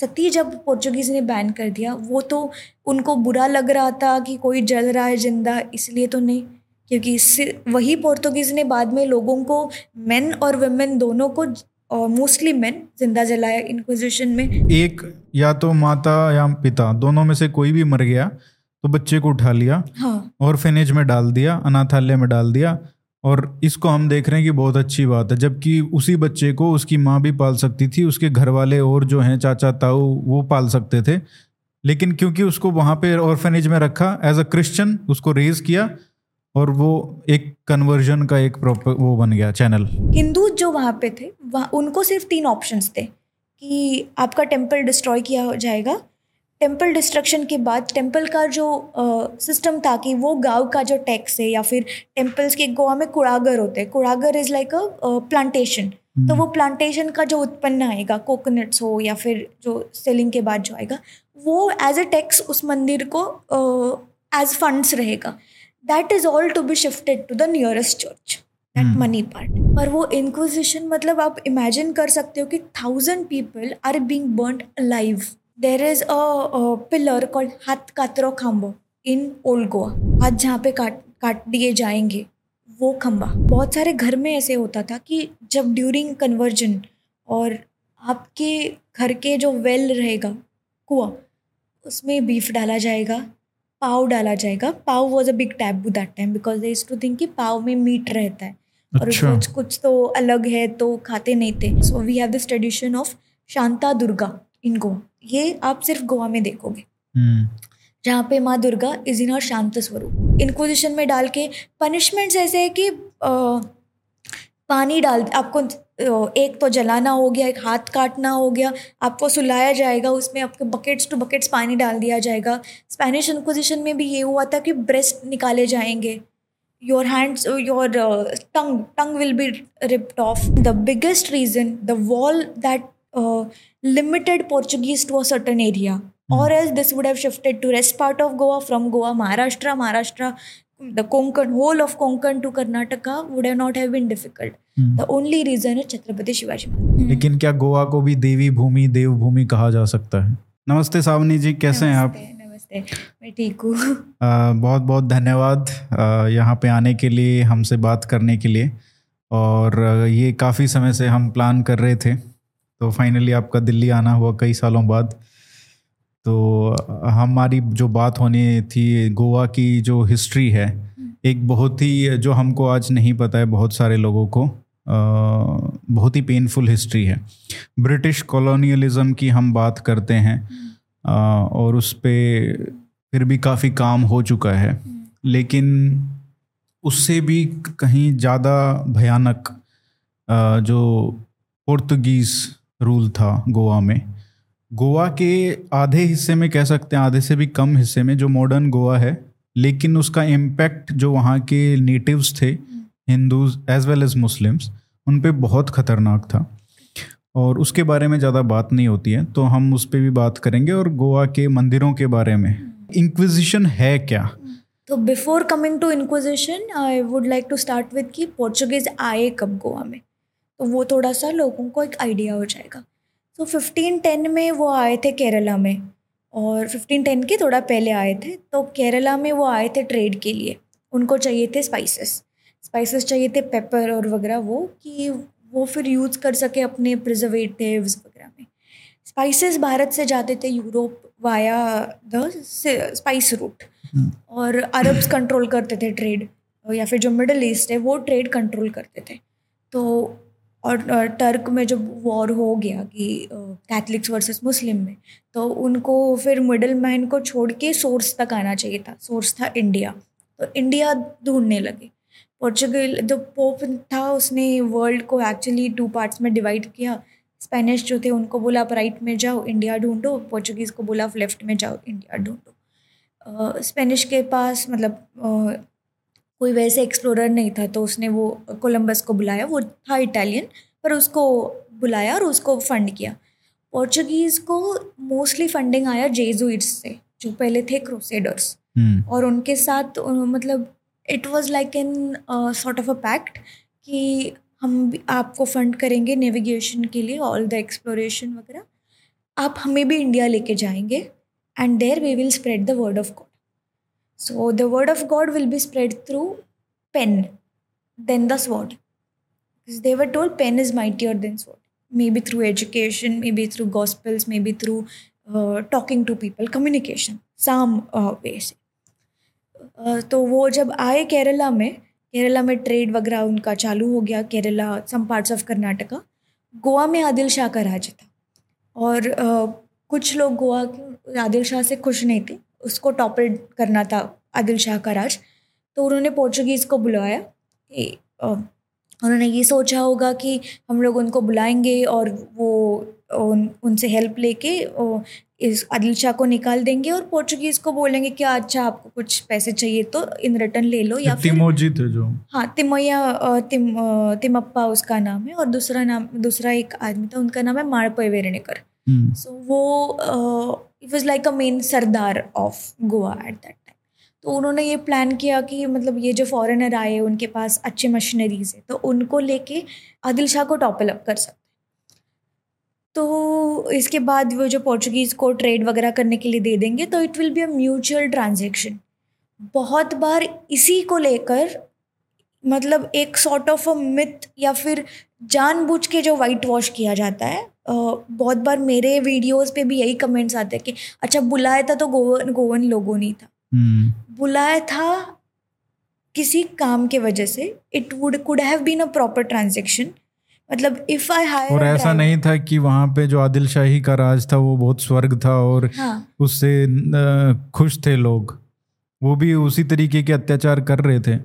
सती जब पोर्चुगीज़ ने बैन कर दिया वो तो उनको बुरा लग रहा था कि कोई जल रहा है ज़िंदा इसलिए तो नहीं। क्योंकि इससे वही पोर्तुगीज़ ने बाद में लोगों को मेन और वेमेन दोनों को और मोस्टली मेन ज़िंदा जलाया इनक्विजिशन में। एक या तो माता या पिता दोनों में से कोई भी मर गया तो बच्चे को उठा लिया हाँ। और फेनेज में डाल दिया अनाथालय में डाल दिया और इसको हम देख रहे हैं कि बहुत अच्छी बात है। जबकि उसी बच्चे को उसकी माँ भी पाल सकती थी, उसके घर वाले और जो हैं, चाचा, ताऊ, वो पाल सकते थे। लेकिन क्योंकि उसको वहाँ पे ऑर्फेनेज में रखा एज अ क्रिश्चियन उसको रेज किया और वो एक कन्वर्जन का एक प्रॉपर वो बन गया चैनल हिंदू जो वहाँ पे थे, वहाँ उनको सिर्फ़ तीन ऑप्शंस थे कि आपका टेंपल डिस्ट्रॉय किया जाएगा टेंपल डिस्ट्रक्शन के बाद टेंपल का जो सिस्टम था कि वो गाँव का जो टैक्स है या फिर टेम्पल्स के गोवा में कुड़ागर होते हैं। कुड़ागर इज़ लाइक अ प्लांटेशन तो वो प्लांटेशन का जो उत्पन्न आएगा कोकोनट्स हो या फिर जो सेलिंग के बाद जो आएगा वो एज अ टैक्स उस मंदिर को एज फंड्स रहेगा। That is all to be shifted to the nearest church that money part पर वो इंक्विजिशन मतलब आप इमेजिन कर सकते हो कि thousand people are being burn live there is a pillar called Hath Katro Khambo in old Goa हाथ जहाँ पे काट काट दिए जाएँगे वो खम्बा बहुत सारे घर में ऐसे होता था कि जब ड्यूरिंग कन्वर्जन और आपके घर के जो वेल रहेगा कुआ उसमें बीफ डाला जाएगा पाव डाला जाएगा। पाव was a big taboo that time because they is to think कि पाव में मीट रहता है। और अच्छा। कुछ कुछ तो अलग है तो खाते नहीं थे। So we have this tradition of Shanta Durga. In Goa ये आप सिर्फ़ गोवा में देखोगे। हम्म। जहाँ पे माँ दुर्गा इज़ इन और शांत स्वरूप। इनक्विजिशन में डाल के पनिशमेंट्स ऐसे है कि अ, पानी डाल आपको एक तो जलाना हो गया एक हाथ काटना हो गया आपको सुलाया जाएगा उसमें आपके बकेट्स टू बकेट्स पानी डाल दिया जाएगा। स्पेनिश इनक्विजिशन में भी ये हुआ था कि ब्रेस्ट निकाले जाएँगे। Your hands your tongue tongue will be will of the biggest reason the wall that limited Portuguese to a certain area or else this would have shifted to rest part of Goa from Goa Maharashtra Maharashtra the Konkan whole of Konkan to Karnataka would have not have been difficult the only reason is Chhatrapati Shivaji लेकिन क्या गोवा को भी देवी भूमि देव भूमि कहा जा सकता है? नमस्ते सावनी जी कैसे हैं आप? मैं बहुत बहुत धन्यवाद यहाँ पे आने के लिए हमसे बात करने के लिए। और ये काफ़ी समय से हम प्लान कर रहे थे। तो फाइनली आपका दिल्ली आना हुआ कई सालों बाद। तो हमारी जो बात होनी थी, गोवा की जो हिस्ट्री है, एक बहुत ही, जो हमको आज नहीं पता है बहुत सारे लोगों को बहुत ही पेनफुल हिस्ट्री है। ब्रिटिश कॉलोनियलिज्म की हम बात करते हैं और उस पर फिर भी काफ़ी काम हो चुका है। लेकिन उससे भी कहीं ज़्यादा भयानक जो पुर्तगीज़ रूल था गोवा में। गोवा के आधे हिस्से में कह सकते हैं आधे से भी कम हिस्से में जो मॉडर्न गोवा है लेकिन उसका इम्पैक्ट जो वहाँ के नेटिव्स थे Hindus as well as Muslims उन पर बहुत ख़तरनाक था। और उसके बारे में ज़्यादा बात नहीं होती है तो हम उस पर भी बात करेंगे और गोवा के मंदिरों के बारे में। इंक्विजिशन है क्या? तो before coming to inquisition I would like to start with कि पोर्चुगीज आए कब गोवा में? तो वो थोड़ा सा लोगों को एक आइडिया हो जाएगा। तो फिफ्टीन टेन में वो आए थे केरला में और फिफ्टीन टेन के थोड़ा पहले आए थे तो केरला में वो आए थे ट्रेड के लिए। उनको चाहिए थे स्पाइसेस स्पाइसेस चाहिए थे पेपर और वगैरह वो कि वो फिर यूज़ कर सके अपने प्रिजर्वेटिव्स वगैरह में। स्पाइसेस भारत से जाते थे Europe via the spice route और अरब्स कंट्रोल करते थे ट्रेड या फिर जो मिडल ईस्ट है वो ट्रेड कंट्रोल करते थे। तो और टर्क में जब वॉर हो गया कि कैथलिक्स वर्सेस मुस्लिम में तो उनको फिर मिडल मैन को छोड़ के सोर्स तक आना चाहिए था, सोर्स था इंडिया। तो इंडिया ढूँढने लगे। पोर्चुगल, जो पोप था, उसने वर्ल्ड को एक्चुअली टू पार्ट्स में डिवाइड किया। स्पेनिश जो थे, उनको बोला, आप राइट में जाओ, इंडिया ढूंढो। पोर्चुगीज़ को बोला, आप लेफ़्ट में जाओ, इंडिया ढूंढो। स्पेनिश के पास मतलब कोई वैसे एक्सप्लोरर नहीं था तो उसने वो कोलंबस को बुलाया वो था इटालियन पर उसको बुलाया और उसको फंड किया। पोर्चुगीज़ को मोस्टली फंडिंग आया जेजुइट्स से जो पहले थे क्रूसेडर्स हम्म। और उनके साथ मतलब it was like in sort of a pact कि हम आपको फंड करेंगे नेविगेशन के लिए ऑल द एक्सप्लोरेशन वगैरह। आप हमें भी इंडिया लेके जाएँगे and there we will spread the word of God so the word of God will be spread through pen then the sword they were told pen is mightier than sword maybe through education maybe through gospels maybe through uh, talking to people communication some uh, way से uh, तो वो जब आए केरला में केरला में trade वगैरह उनका चालू हो गया Kerala some parts of Karnataka Goa में आदिल शाह का राज था और uh, कुछ लोग गोवा के आदिल शाह से खुश नहीं थे उसको टॉपल करना था आदिल शाह का राज। तो उन्होंने पोर्चुगीज़ को बुलाया उन्होंने ये सोचा होगा कि हम लोग उनको बुलाएँगे और वो उन उनसे हेल्प लेके इस आदिल शाह को निकाल देंगे और पोर्चुगीज़ को बोलेंगे कि अच्छा आपको कुछ पैसे चाहिए तो इन रिटर्न ले लो या फिर तिमोजी थे जो। हाँ तिमैया तिम तिमप्पा उसका नाम है और दूसरा नाम दूसरा एक आदमी था उनका नाम है माड़पय वेरणेकर हम्म, सो वो it was like a main sardar of Goa at that time तो उन्होंने ये प्लान किया कि मतलब ये जो फॉरेनर आए, उनके पास अच्छे मशीनरीज है तो उनको लेके आदिल शाह को टॉपल अप कर सकते तो इसके बाद वो जो पोर्चुगीज़ को ट्रेड वगैरह करने के लिए दे देंगे तो it will be a mutual transaction बहुत बार इसी को लेकर मतलब एक सॉर्ट ऑफ़ अ मिथ या फिर जानबूझ के जो वाइट वॉश किया जाता है बहुत बार मेरे वीडियोस पे भी यही कमेंट्स आते हैं कि अच्छा बुलाया था तो गोवन गोवन लोगों ने था। हम्म, बुलाया था किसी काम के वजह से it would could have been a proper transaction मतलब इफ़ आई हायर और ऐसा नहीं था कि वहाँ पे जो आदिल शाही का राज था वो बहुत स्वर्ग था और हाँ। उससे खुश थे लोग। वो भी उसी तरीके के अत्याचार कर रहे थे।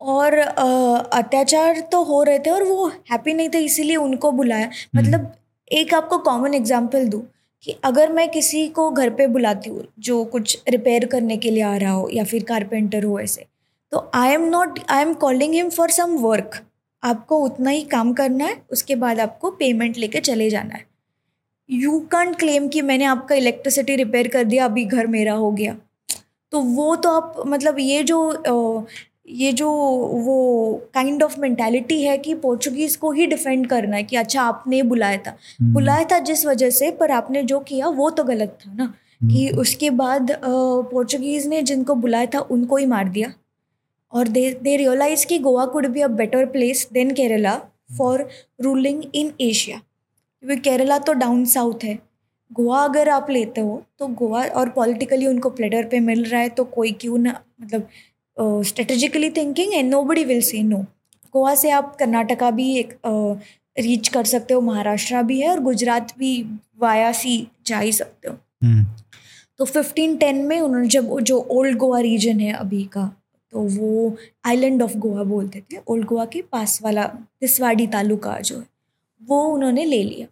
और अ, अत्याचार तो हो रहे थे और वो हैप्पी नहीं थे इसीलिए उनको बुलाया। मतलब एक आपको कॉमन एग्ज़ाम्पल दूँ कि अगर मैं किसी को घर पे बुलाती हूँ जो कुछ रिपेयर करने के लिए आ रहा हो या फिर कारपेंटर हो ऐसे तो I am not I am calling him for some work आपको उतना ही काम करना है उसके बाद आपको पेमेंट लेके चले जाना है। यू कैंट क्लेम कि मैंने आपका इलेक्ट्रिसिटी रिपेयर कर दिया अभी घर मेरा हो गया। तो वो तो आप मतलब ये जो ये जो वो काइंड ऑफ़ मेंटालिटी है कि पोर्चुगीज़ को ही डिफेंड करना है कि अच्छा आपने बुलाया था। हम्म, बुलाया था जिस वजह से पर आपने जो किया वो तो गलत था ना। कि उसके बाद पोर्चुगीज़ ने जिनको बुलाया था उनको ही मार दिया। और दे दे रियलाइज़ कि Goa could be a better place than Kerala for ruling in Asia क्योंकि केरला तो डाउन साउथ है। गोवा अगर आप लेते हो तो गोवा और पॉलिटिकली उनको प्लेटर पे मिल रहा है तो कोई क्यों ना मतलब strategically thinking and nobody will say no Goa से आप कर्नाटका भी एक रीच कर सकते हो महाराष्ट्र भी है और गुजरात भी वाया सी जा ही सकते हो। हम्म, तो 1510 में उन्होंने जब जो ओल्ड गोवा रीजन है अभी का तो वो आइलैंड ऑफ़ गोवा बोलते थे ओल्ड गोवा के पास वाला तिसवाड़ी तालुका जो है वो उन्होंने ले लिया।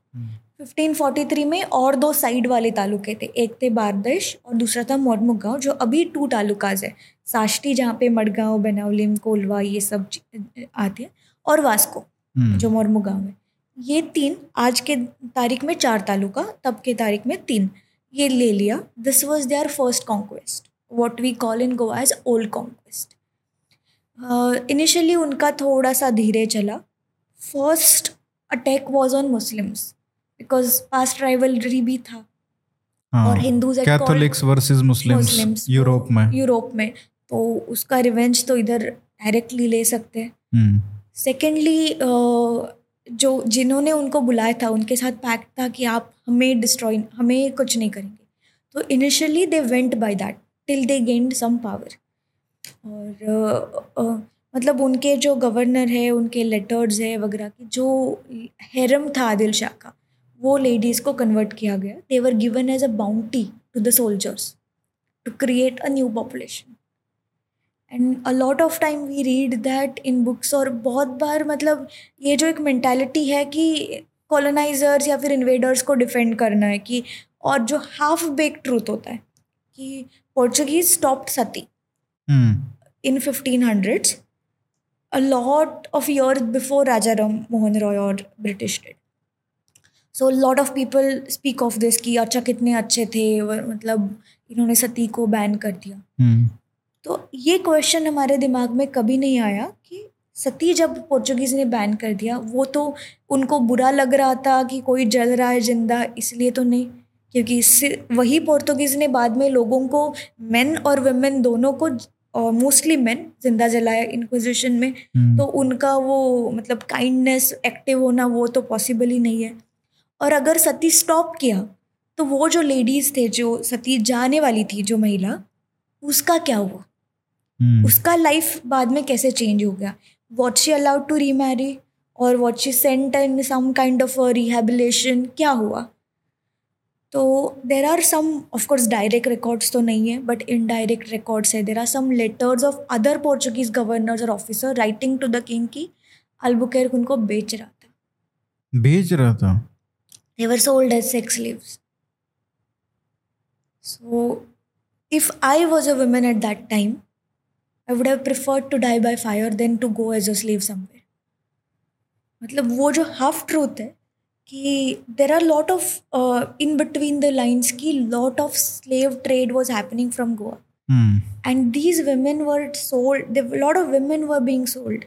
1543 में और दो साइड वाले तालुके थे एक थे बारदेश और दूसरा था मोरमुगांव जो अभी टू तालुकाज है साष्टी जहाँ पे मडगांव बेनावलिम कोलवा ये सब आते हैं और वास्को हम्म, जो मोरमुगांव है। ये तीन आज के तारीख में चार तालुका तब के तारीख में तीन। ये ले लिया this was their first conquest what we call in Goa as old conquest initially उनका थोड़ा सा धीरे चला। First attack was on Muslims because past rivalry भी था। हाँ, और Hindus Catholics versus Muslims Europe में। यूरोप में। तो उसका रिवेंज तो इधर डायरेक्टली ले सकते हैं। हम्म, सेकेंडली जो जिन्होंने उनको बुलाया था उनके साथ पैक्ट था कि आप हमें डिस्ट्रॉय हमें कुछ नहीं करेंगे। तो initially they went by that till they gained some power और मतलब उनके जो गवर्नर है उनके लेटर्स है वगैरह की जो हेरम था आदिल शाह का वो लेडीज़ को कन्वर्ट किया गया। They were given as a bounty to the soldiers to create a new population and a lot of time we read that in books और बहुत बार मतलब ये जो एक मैंटेलिटी है कि कॉलोनाइजर्स या फिर इन्वेडर्स को डिफेंड करना है कि और जो हाफ़ बेक ट्रूथ होता है कि Portuguese stopped sati in fifteen 1500s a lot of years before Raja Ram Mohan Roy or British did. So a lot of people speak of this कि अच्छा कितने अच्छे थे मतलब इन्होंने सती को बैन कर दिया। हम्म, तो ये क्वेश्चन हमारे दिमाग में कभी नहीं आया कि सती जब पोर्चुगीज़ ने बैन कर दिया वो तो उनको बुरा लग रहा था कि कोई जल रहा है ज़िंदा इसलिए तो नहीं। क्योंकि वही पोर्तुगीज़ ने बाद में लोगों को मेन और वेमेन दोनों को मोस्टली मेन ज़िंदा जलाया इंक्विजिशन में। हम्म। तो उनका वो मतलब काइंडनेस एक्टिव होना वो तो पॉसिबल ही नहीं है। और अगर सती स्टॉप किया तो वो जो लेडीज़ थे जो सती जाने वाली थी जो महिला उसका क्या हुआ? हम्म, उसका लाइफ बाद में कैसे चेंज हो गया? What she allowed to remarry or what she sent in some kind of rehabilitation क्या हुआ? तो there are some of course direct records तो नहीं है बट इनडायरेक्ट रिकॉर्ड्स है। There are some letters of other Portuguese governors और officer writing to the king की Albuquerque उनको बेच रहा था। बेच रहा था? They were sold as sex slaves. So, if I was a woman at that time, I would have preferred to die by fire than to go as a slave somewhere. मतलब वो जो हाफ ट्रूथ है कि there are lot of in between the lines की lot of slave trade was happening from Goa hmm, and these women were sold the, a lot of women were being sold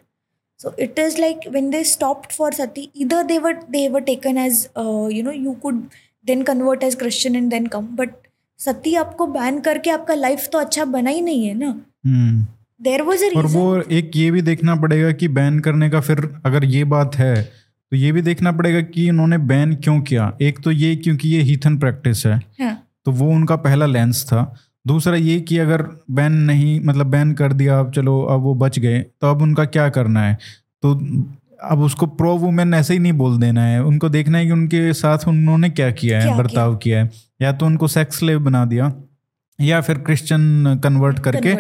so it is like when they stopped for sati either they were they were taken as uh, you know you could then convert as christian and then come but sati आपको ban करके आपका life तो अच्छा बना ही नहीं है ना? हम्म। देर was और वो एक ये भी देखना पड़ेगा कि बैन करने का फिर अगर ये बात है तो ये भी देखना पड़ेगा कि उन्होंने बैन क्यों किया? एक तो ये क्योंकि ये हीथन प्रैक्टिस है हाँ। तो वो उनका पहला लेंस था। दूसरा ये कि अगर बैन नहीं मतलब बैन कर दिया अब चलो अब वो बच गए तो अब उनका क्या करना है? तो अब उसको प्रो वुमेन ऐसे ही नहीं बोल देना है। उनको देखना है कि उनके साथ उन्होंने क्या किया है क्या बर्ताव किया है। या तो उनको सेक्स स्लेव बना दिया या फिर क्रिश्चियन कन्वर्ट करके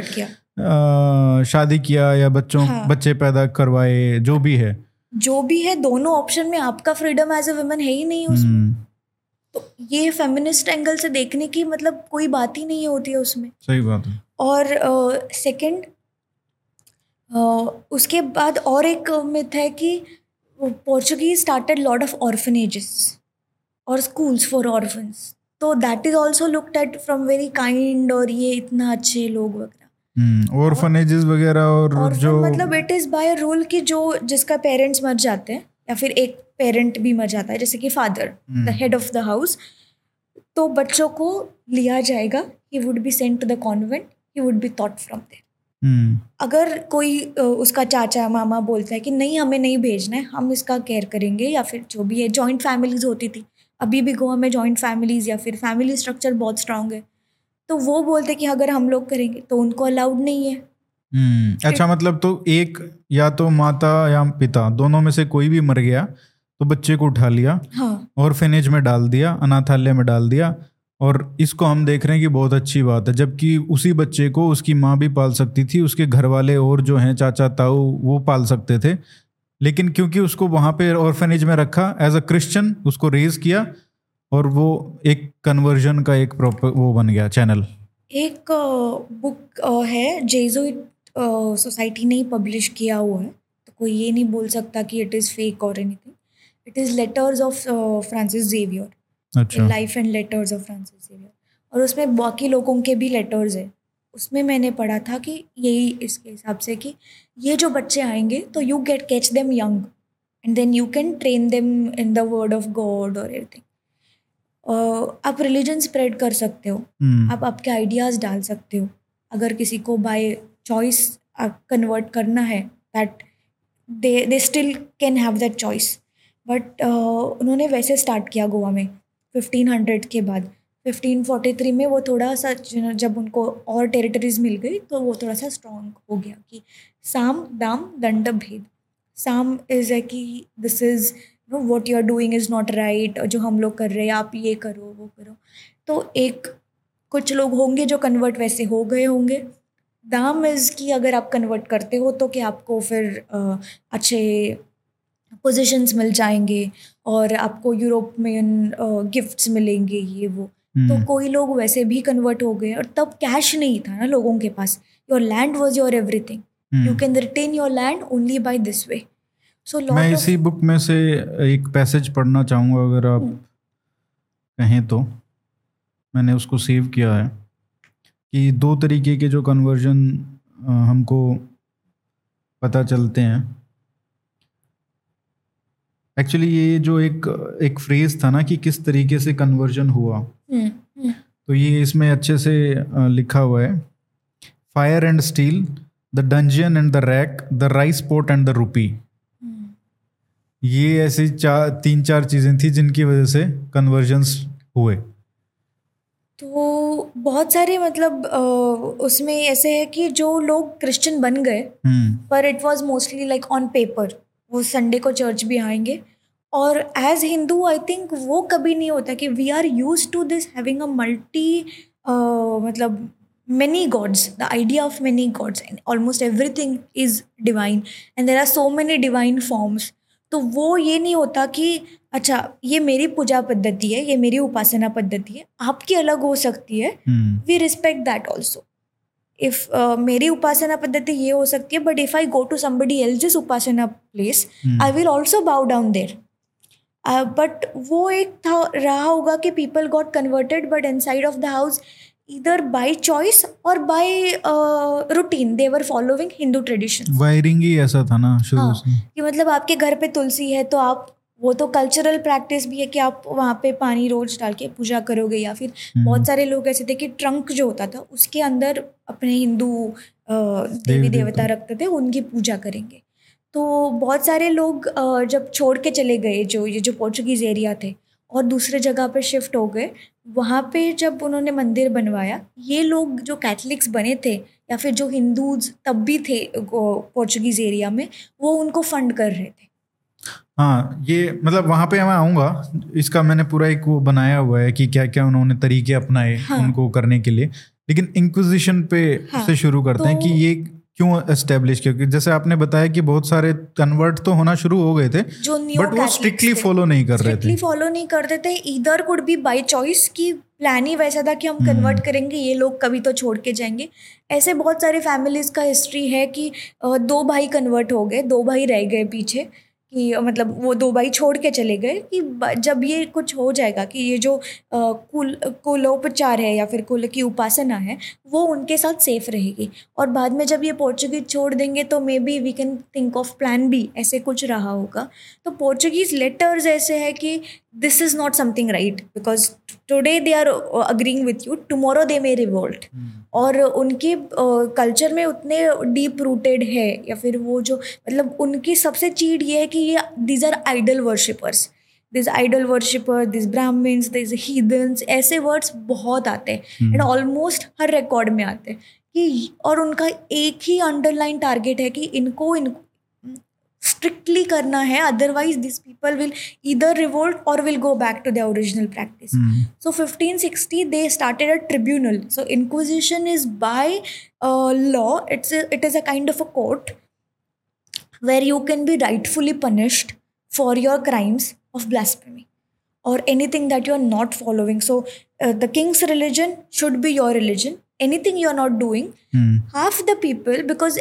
शादी किया या बच्चों हाँ। बच्चे पैदा करवाए जो भी है। जो भी है दोनों ऑप्शन में आपका फ्रीडम एज अ वुमन है ही नहीं उसमें हम्म, तो ये फेमिनिस्ट एंगल से देखने की मतलब कोई बात ही नहीं होती है उसमें। सही बात है। और सेकंड उसके बाद और एक मिथ है कि Portuguese started lot of orphanages और स्कूल्स फॉर ऑर्फन्स तो that is also looked at from very kind और ये इतना अच्छे लोग वगैरह। ऑर्फनेजेस वगैरह और और जो मतलब इट इज़ बाय रूल कि जो जिसका पेरेंट्स मर जाते हैं या फिर एक पेरेंट भी मर जाता है जैसे कि father the head of the house तो बच्चों को लिया जाएगा he would be sent to the convent he would be thought from there hmm, अगर कोई उसका चाचा मामा बोलता है कि नहीं हमें नहीं भेजना है हम इसका केयर करेंगे या फिर जो भी है जॉइंट फैमिलीज़ होती थी। अभी भी गोवा में जॉइंट फैमिलीज़ या फिर फैमिली स्ट्रक्चर बहुत स्ट्रांग है। तो वो बोलते कि अगर हम लोग करेंगे तो उनको अलाउड नहीं है। हम्म, अच्छा मतलब तो एक या तो माता या पिता दोनों में से कोई भी मर गया तो बच्चे को उठा लिया हाँ। और फिनेज में डाल दिया अनाथालय में डाल दिया और इसको हम देख रहे हैं कि बहुत अच्छी बात है, जबकि उसी बच्चे को उसकी माँ भी पाल सकती थी, उसके घर वाले और जो हैं, चाचा, ताऊ, वो पाल सकते थे। लेकिन क्योंकि उसको वहाँ पे ऑर्फेनेज में रखा एज अ क्रिश्चियन उसको रेज किया और वो एक कन्वर्जन का एक प्रॉपर वो बन गया चैनल एक बुक है जेजुइट सोसाइटी ने पब्लिश किया हुआ है। तो कोई ये नहीं बोल सकता कि इट इज़ फेक और anything it is letters of Francis Xavier अच्छा। Life and letters of Francis Xavier और उसमें बाकी लोगों के भी लेटर्स है। उसमें मैंने पढ़ा था कि यही इसके हिसाब से कि ये जो बच्चे आएँगे तो you get catch them young and then you can train them in the word of God और एवरीथिंग आप रिलीजन स्प्रेड कर सकते हो। हम्म, आप आपके आइडियाज़ डाल सकते हो। अगर किसी को बाय चॉइस कन्वर्ट करना है that they they still can have that choice but उन्होंने वैसे स्टार्ट किया गोवा में। 1500 के बाद। 1543 में वो थोड़ा सा जब उनको और टेरिटरीज मिल गई तो वो थोड़ा सा स्ट्रॉन्ग हो गया कि साम दाम दंड भेद। साम इज़ है कि this is no what you are doing is not right जो हम लोग कर रहे हैं, आप ये करो, वो करो। तो एक, कुछ लोग होंगे जो कन्वर्ट वैसे हो गए होंगे। दाम इज़ कि अगर आप कन्वर्ट करते हो तो कि आपको फिर अच्छे पोजीशंस मिल जाएँगे। और आपको यूरोप में गिफ्ट्स मिलेंगे ये वो। तो हम्म, कोई लोग वैसे भी कन्वर्ट हो गए और तब कैश नहीं था ना लोगों के पास। Your land was your everything. You can retain your land only by this way so मैं इसी बुक में से एक पैसेज पढ़ना चाहूँगा अगर आप हम्म। कहें तो। मैंने उसको सेव किया है कि दो तरीके के जो कन्वर्जन हमको पता चलते हैं। एक्चुअली ये जो एक एक फ्रेज था ना कि किस तरीके से कन्वर्जन हुआ। हम्म, हम्म, तो ये इसमें अच्छे से लिखा हुआ है। Fire and steel the dungeon and the rack the rice port and the rupee. ये ऐसी चार तीन चार चीज़ें थी जिनकी वजह से कन्वर्जन्स हुए। तो बहुत सारे मतलब उसमें ऐसे है कि जो लोग क्रिश्चियन बन गए हम्म। पर it was mostly like on paper वो संडे को चर्च भी आएँगे और एज हिंदू आई थिंक वो कभी नहीं होता कि we are use to this having a multi मतलब many gods the idea of many gods and almost everything is divine and there are so many divine forms. तो वो ये नहीं होता कि अच्छा ये मेरी पूजा पद्धति है ये मेरी उपासना पद्धति है आपकी अलग हो सकती है। We respect that also if मेरी उपासना पद्धति ये हो सकती है but if I go to somebody else Upasana place. I will also bow down there but वो एक था रहा होगा कि people got converted but inside of the house इधर बाई चॉइस और by routine they were following Hindu tradition wiring ही ऐसा था ना शुरू हाँ से कि मतलब आपके घर पे तुलसी है तो आप वो तो कल्चरल प्रैक्टिस भी है कि आप वहाँ पे पानी रोज डाल के पूजा करोगे या फिर हम्म। बहुत सारे लोग ऐसे थे कि ट्रंक जो होता था उसके अंदर अपने हिंदू देवी देवता देवता। रखते थे उनकी पूजा करेंगे तो बहुत सारे लोग जब छोड़ के चले गए जो ये जो पोर्चुगीज़ एरिया थे और दूसरे जगह पर शिफ्ट हो गए वहाँ पे जब उन्होंने मंदिर बनवाया ये लोग जो कैथलिक्स बने थे या फिर जो हिंदूज तब भी थे पोर्चुगीज़ एरिया में वो उनको फंड कर रहे थे हाँ ये मतलब वहाँ पे मैं आऊँगा इसका मैंने पूरा एक वो बनाया हुआ है कि क्या क्या उन्होंने तरीके अपनाए हाँ। उनको करने के लिए लेकिन इंक्विजिशन पे हाँ, से शुरू करते तो, हैं कि ये क्यों एस्टेब्लिश क्योंकि जैसे आपने बताया कि बहुत सारे कन्वर्ट तो होना शुरू हो गए थे जो बट वो स्ट्रिक्टली फॉलो नहीं कर रहे थे। फॉलो नहीं करते थे। इधर कुड बी बाई चॉइस की प्लान ही वैसा था कि हम कन्वर्ट हम्म। करेंगे ये लोग कभी तो छोड़ के जाएँगे। ऐसे बहुत सारे फैमिलीज़ का हिस्ट्री है कि दो भाई कन्वर्ट हो गए दो भाई रह गए पीछे। कि मतलब वो दो भाई छोड़ के चले गए कि जब ये कुछ हो जाएगा कि ये जो कुल, कुलोपचार है या फिर कुल की उपासना है, वो उनके साथ सेफ़ रहेगी। और बाद में जब ये पोर्चुगीज छोड़ देंगे तो maybe we can think of plan B ऐसे कुछ रहा होगा। तो पोर्चुगीज लेटर्स ऐसे है कि this is not something right because today they are agreeing with you tomorrow they may revolt और उनके कल्चर में उतने डीप रूटेड है या फिर वो जो मतलब उनकी सबसे चीड़ ये है कि ये these are idol worshippers this idol worshipper this Brahmins this heathens ऐसे वर्ड्स बहुत आते हैं एंड ऑलमोस्ट हर रिकॉर्ड में आते हैं कि और उनका एक ही अंडरलाइन टारगेट है कि इनको इन स्ट्रिक्टली करना है अदरवाइज़ दिस पीपल विल इधर रिवोल्ट और will go back to the original practice so fifteen sixty they started a tribunal so inquisition is by law it's it is a kind of a court where you can be rightfully punished for your crimes of blasphemy और anything that you are not following so the king's religion should be your religion anything you are not doing half the people because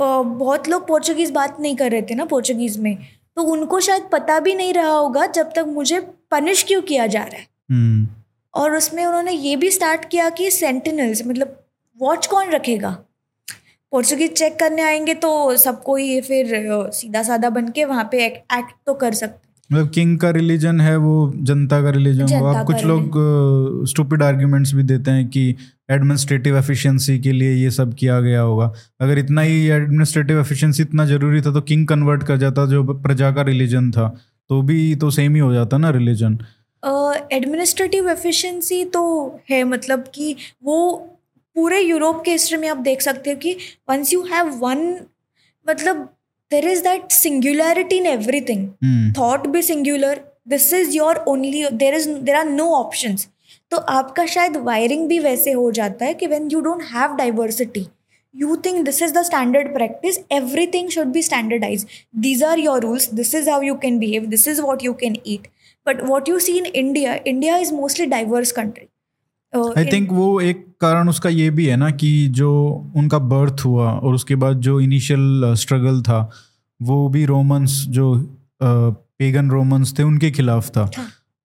बहुत लोग Portuguese बात नहीं कर रहे थे ना Portuguese में। तो उनको शायद पता भी नहीं रहा होगा जब तक मुझे पनिश क्यों किया जा रहा है। hmm. और उसमें उन्होंने ये भी स्टार्ट किया कि सेंटिनल्स मतलब वॉच कौन रखेगा? पोर्चुगीज चेक करने आएँगे तो सबको ही फिर सीधा साधा बन के वहाँ पे एक्ट तो कर सकते मतलब किंग का रिलीजन है वो जनता का रिलीजन जनता वो आप कुछ लोग स्टूपिड आर्ग्यूमेंट्स भी देते हैं कि एडमिनिस्ट्रेटिव एफिशिएंसी के लिए ये सब किया गया होगा। अगर इतना ही एडमिनिस्ट्रेटिव एफिशिएंसी इतना ज़रूरी था तो किंग कन्वर्ट कर जाता जो प्रजा का रिलीजन था। तो भी तो सेम ही हो जाता ना रिलीजन। एडमिनिस्ट्रेटिव एफिशिएंसी तो है मतलब कि वो पूरे यूरोप के हिस्ट्री में आप देख सकते हो कि वंस यू हैव वन मतलब there is that singularity in everything thought भी singular this is your only there is there are no options तो आपका शायद वायरिंग भी वैसे हो जाता है कि when you don't have diversity you think this is the standard practice everything should be standardized these are your rules this is how you can behave this is what you can eat but what you see in india india is mostly diverse country uh, I think वो एक कारण उसका ये भी है ना कि जो उनका बर्थ हुआ और उसके बाद जो इनिशियल स्ट्रगल uh, था वो भी रोमन्स जो uh, पेगन रोमन्स थे उनके खिलाफ था।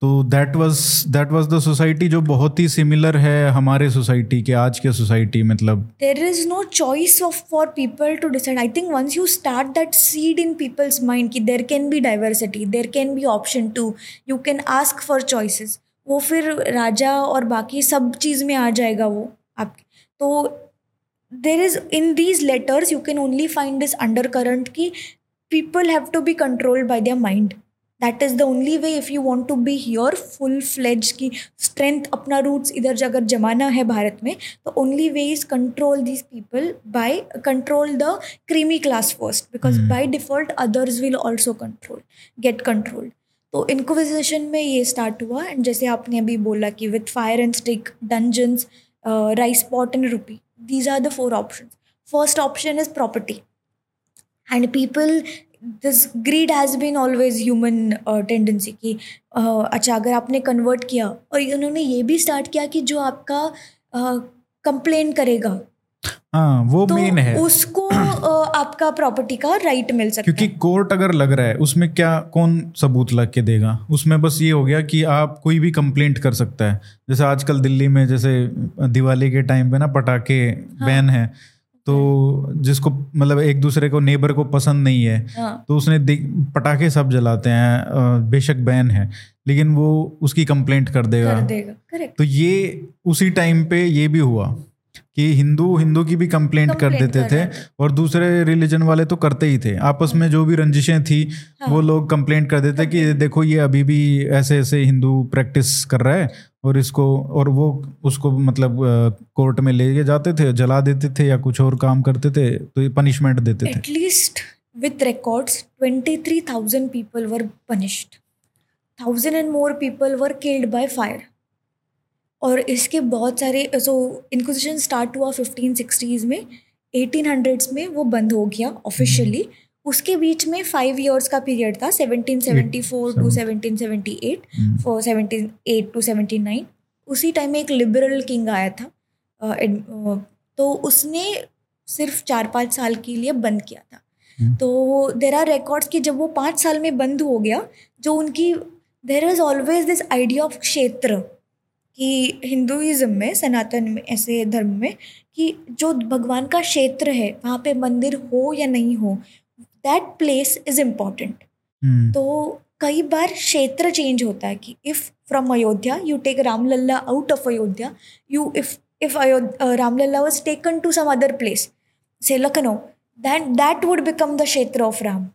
तो that was that was the society जो बहुत ही सिमिलर है हमारे सोसाइटी के आज के सोसाइटी मतलब। There is no choice of for people to decide I think once you start that seed in people's mind कि there can be diversity there can be option too you can ask for choices वो फिर राजा और बाकी सब चीज़ में आ जाएगा वो आप तो there is in these letters you can only find this undercurrent कि people have to be controlled by their mind that is the only way if you want to be here full fledge की strength अपना roots इधर अगर जमाना है भारत में तो only way is control this people by control the creamy class first because by default others will also control get control तो inquisition में ये स्टार्ट हुआ एंड जैसे आपने अभी बोला कि with fire and stick dungeons rice pot and rupee these are the four option first option is property and people this greed has been always human tendency कि uh, अच्छा अगर आपने कन्वर्ट किया और उन्होंने ये भी स्टार्ट किया कि जो आपका कंप्लेन uh, करेगा हाँ वो तो मेन है। उसको आपका प्रॉपर्टी का राइट मिल सकता क्योंकि कोर्ट अगर लग रहा है उसमें क्या कौन सबूत लग के देगा? उसमें बस ये हो गया कि आप कोई भी कंप्लेंट कर सकता है। जैसे आजकल दिल्ली में जैसे दिवाली के टाइम पे ना पटाखे हाँ। बैन है तो जिसको मतलब एक दूसरे को नेबर को पसंद नहीं है हाँ। तो उसने पटाखे सब जलाते हैं बेशक बैन है लेकिन वो उसकी कंप्लेंट कर देगा। कर देगा तो ये उसी टाइम पे ये भी हुआ। कि हिंदू हिंदू की भी कंप्लेंट कर देते कर थे और दूसरे रिलीजन वाले तो करते ही थे। आपस में जो भी रंजिशें थी हाँ। वो लोग कंप्लेंट कर देते कि देखो ये अभी भी ऐसे ऐसे हिंदू प्रैक्टिस कर रहा है और इसको और वो उसको मतलब कोर्ट में ले जाते थे जला देते थे या कुछ और काम करते थे तो ये पनिशमेंट देते थे। At least with records 23000 people were punished. Thousand and more people were killed by fire. और इसके बहुत सारे सो इंक्विजिशन स्टार्ट हुआ फिफ्टीन सिक्सटीज़ में एटीन हंड्रेड्स में वो बंद हो गया ऑफिशियली उसके बीच में फाइव इयर्स का पीरियड था seventeen seventy four to seventeen seventy eight four seventeen eight to seventy nine उसी टाइम में एक लिबरल किंग आया था एड- अ, तो उसने सिर्फ़ चार पाँच साल के लिए बंद किया था। हम्म। तो देर आर रिकॉर्ड्स कि जब वो पाँच साल में बंद हो गया जो उनकी there is always this idea of क्षेत्र कि हिंदुइज्म में सनातन में ऐसे धर्म में कि जो भगवान का क्षेत्र है वहाँ पे मंदिर हो या नहीं हो दैट प्लेस इज़ इंपॉर्टेंट तो कई बार क्षेत्र चेंज होता है कि if from Ayodhya you take Ramlalla out of Ayodhya you if if Ramlalla was taken to some other place से Lucknow that that would become the क्षेत्र of Ram.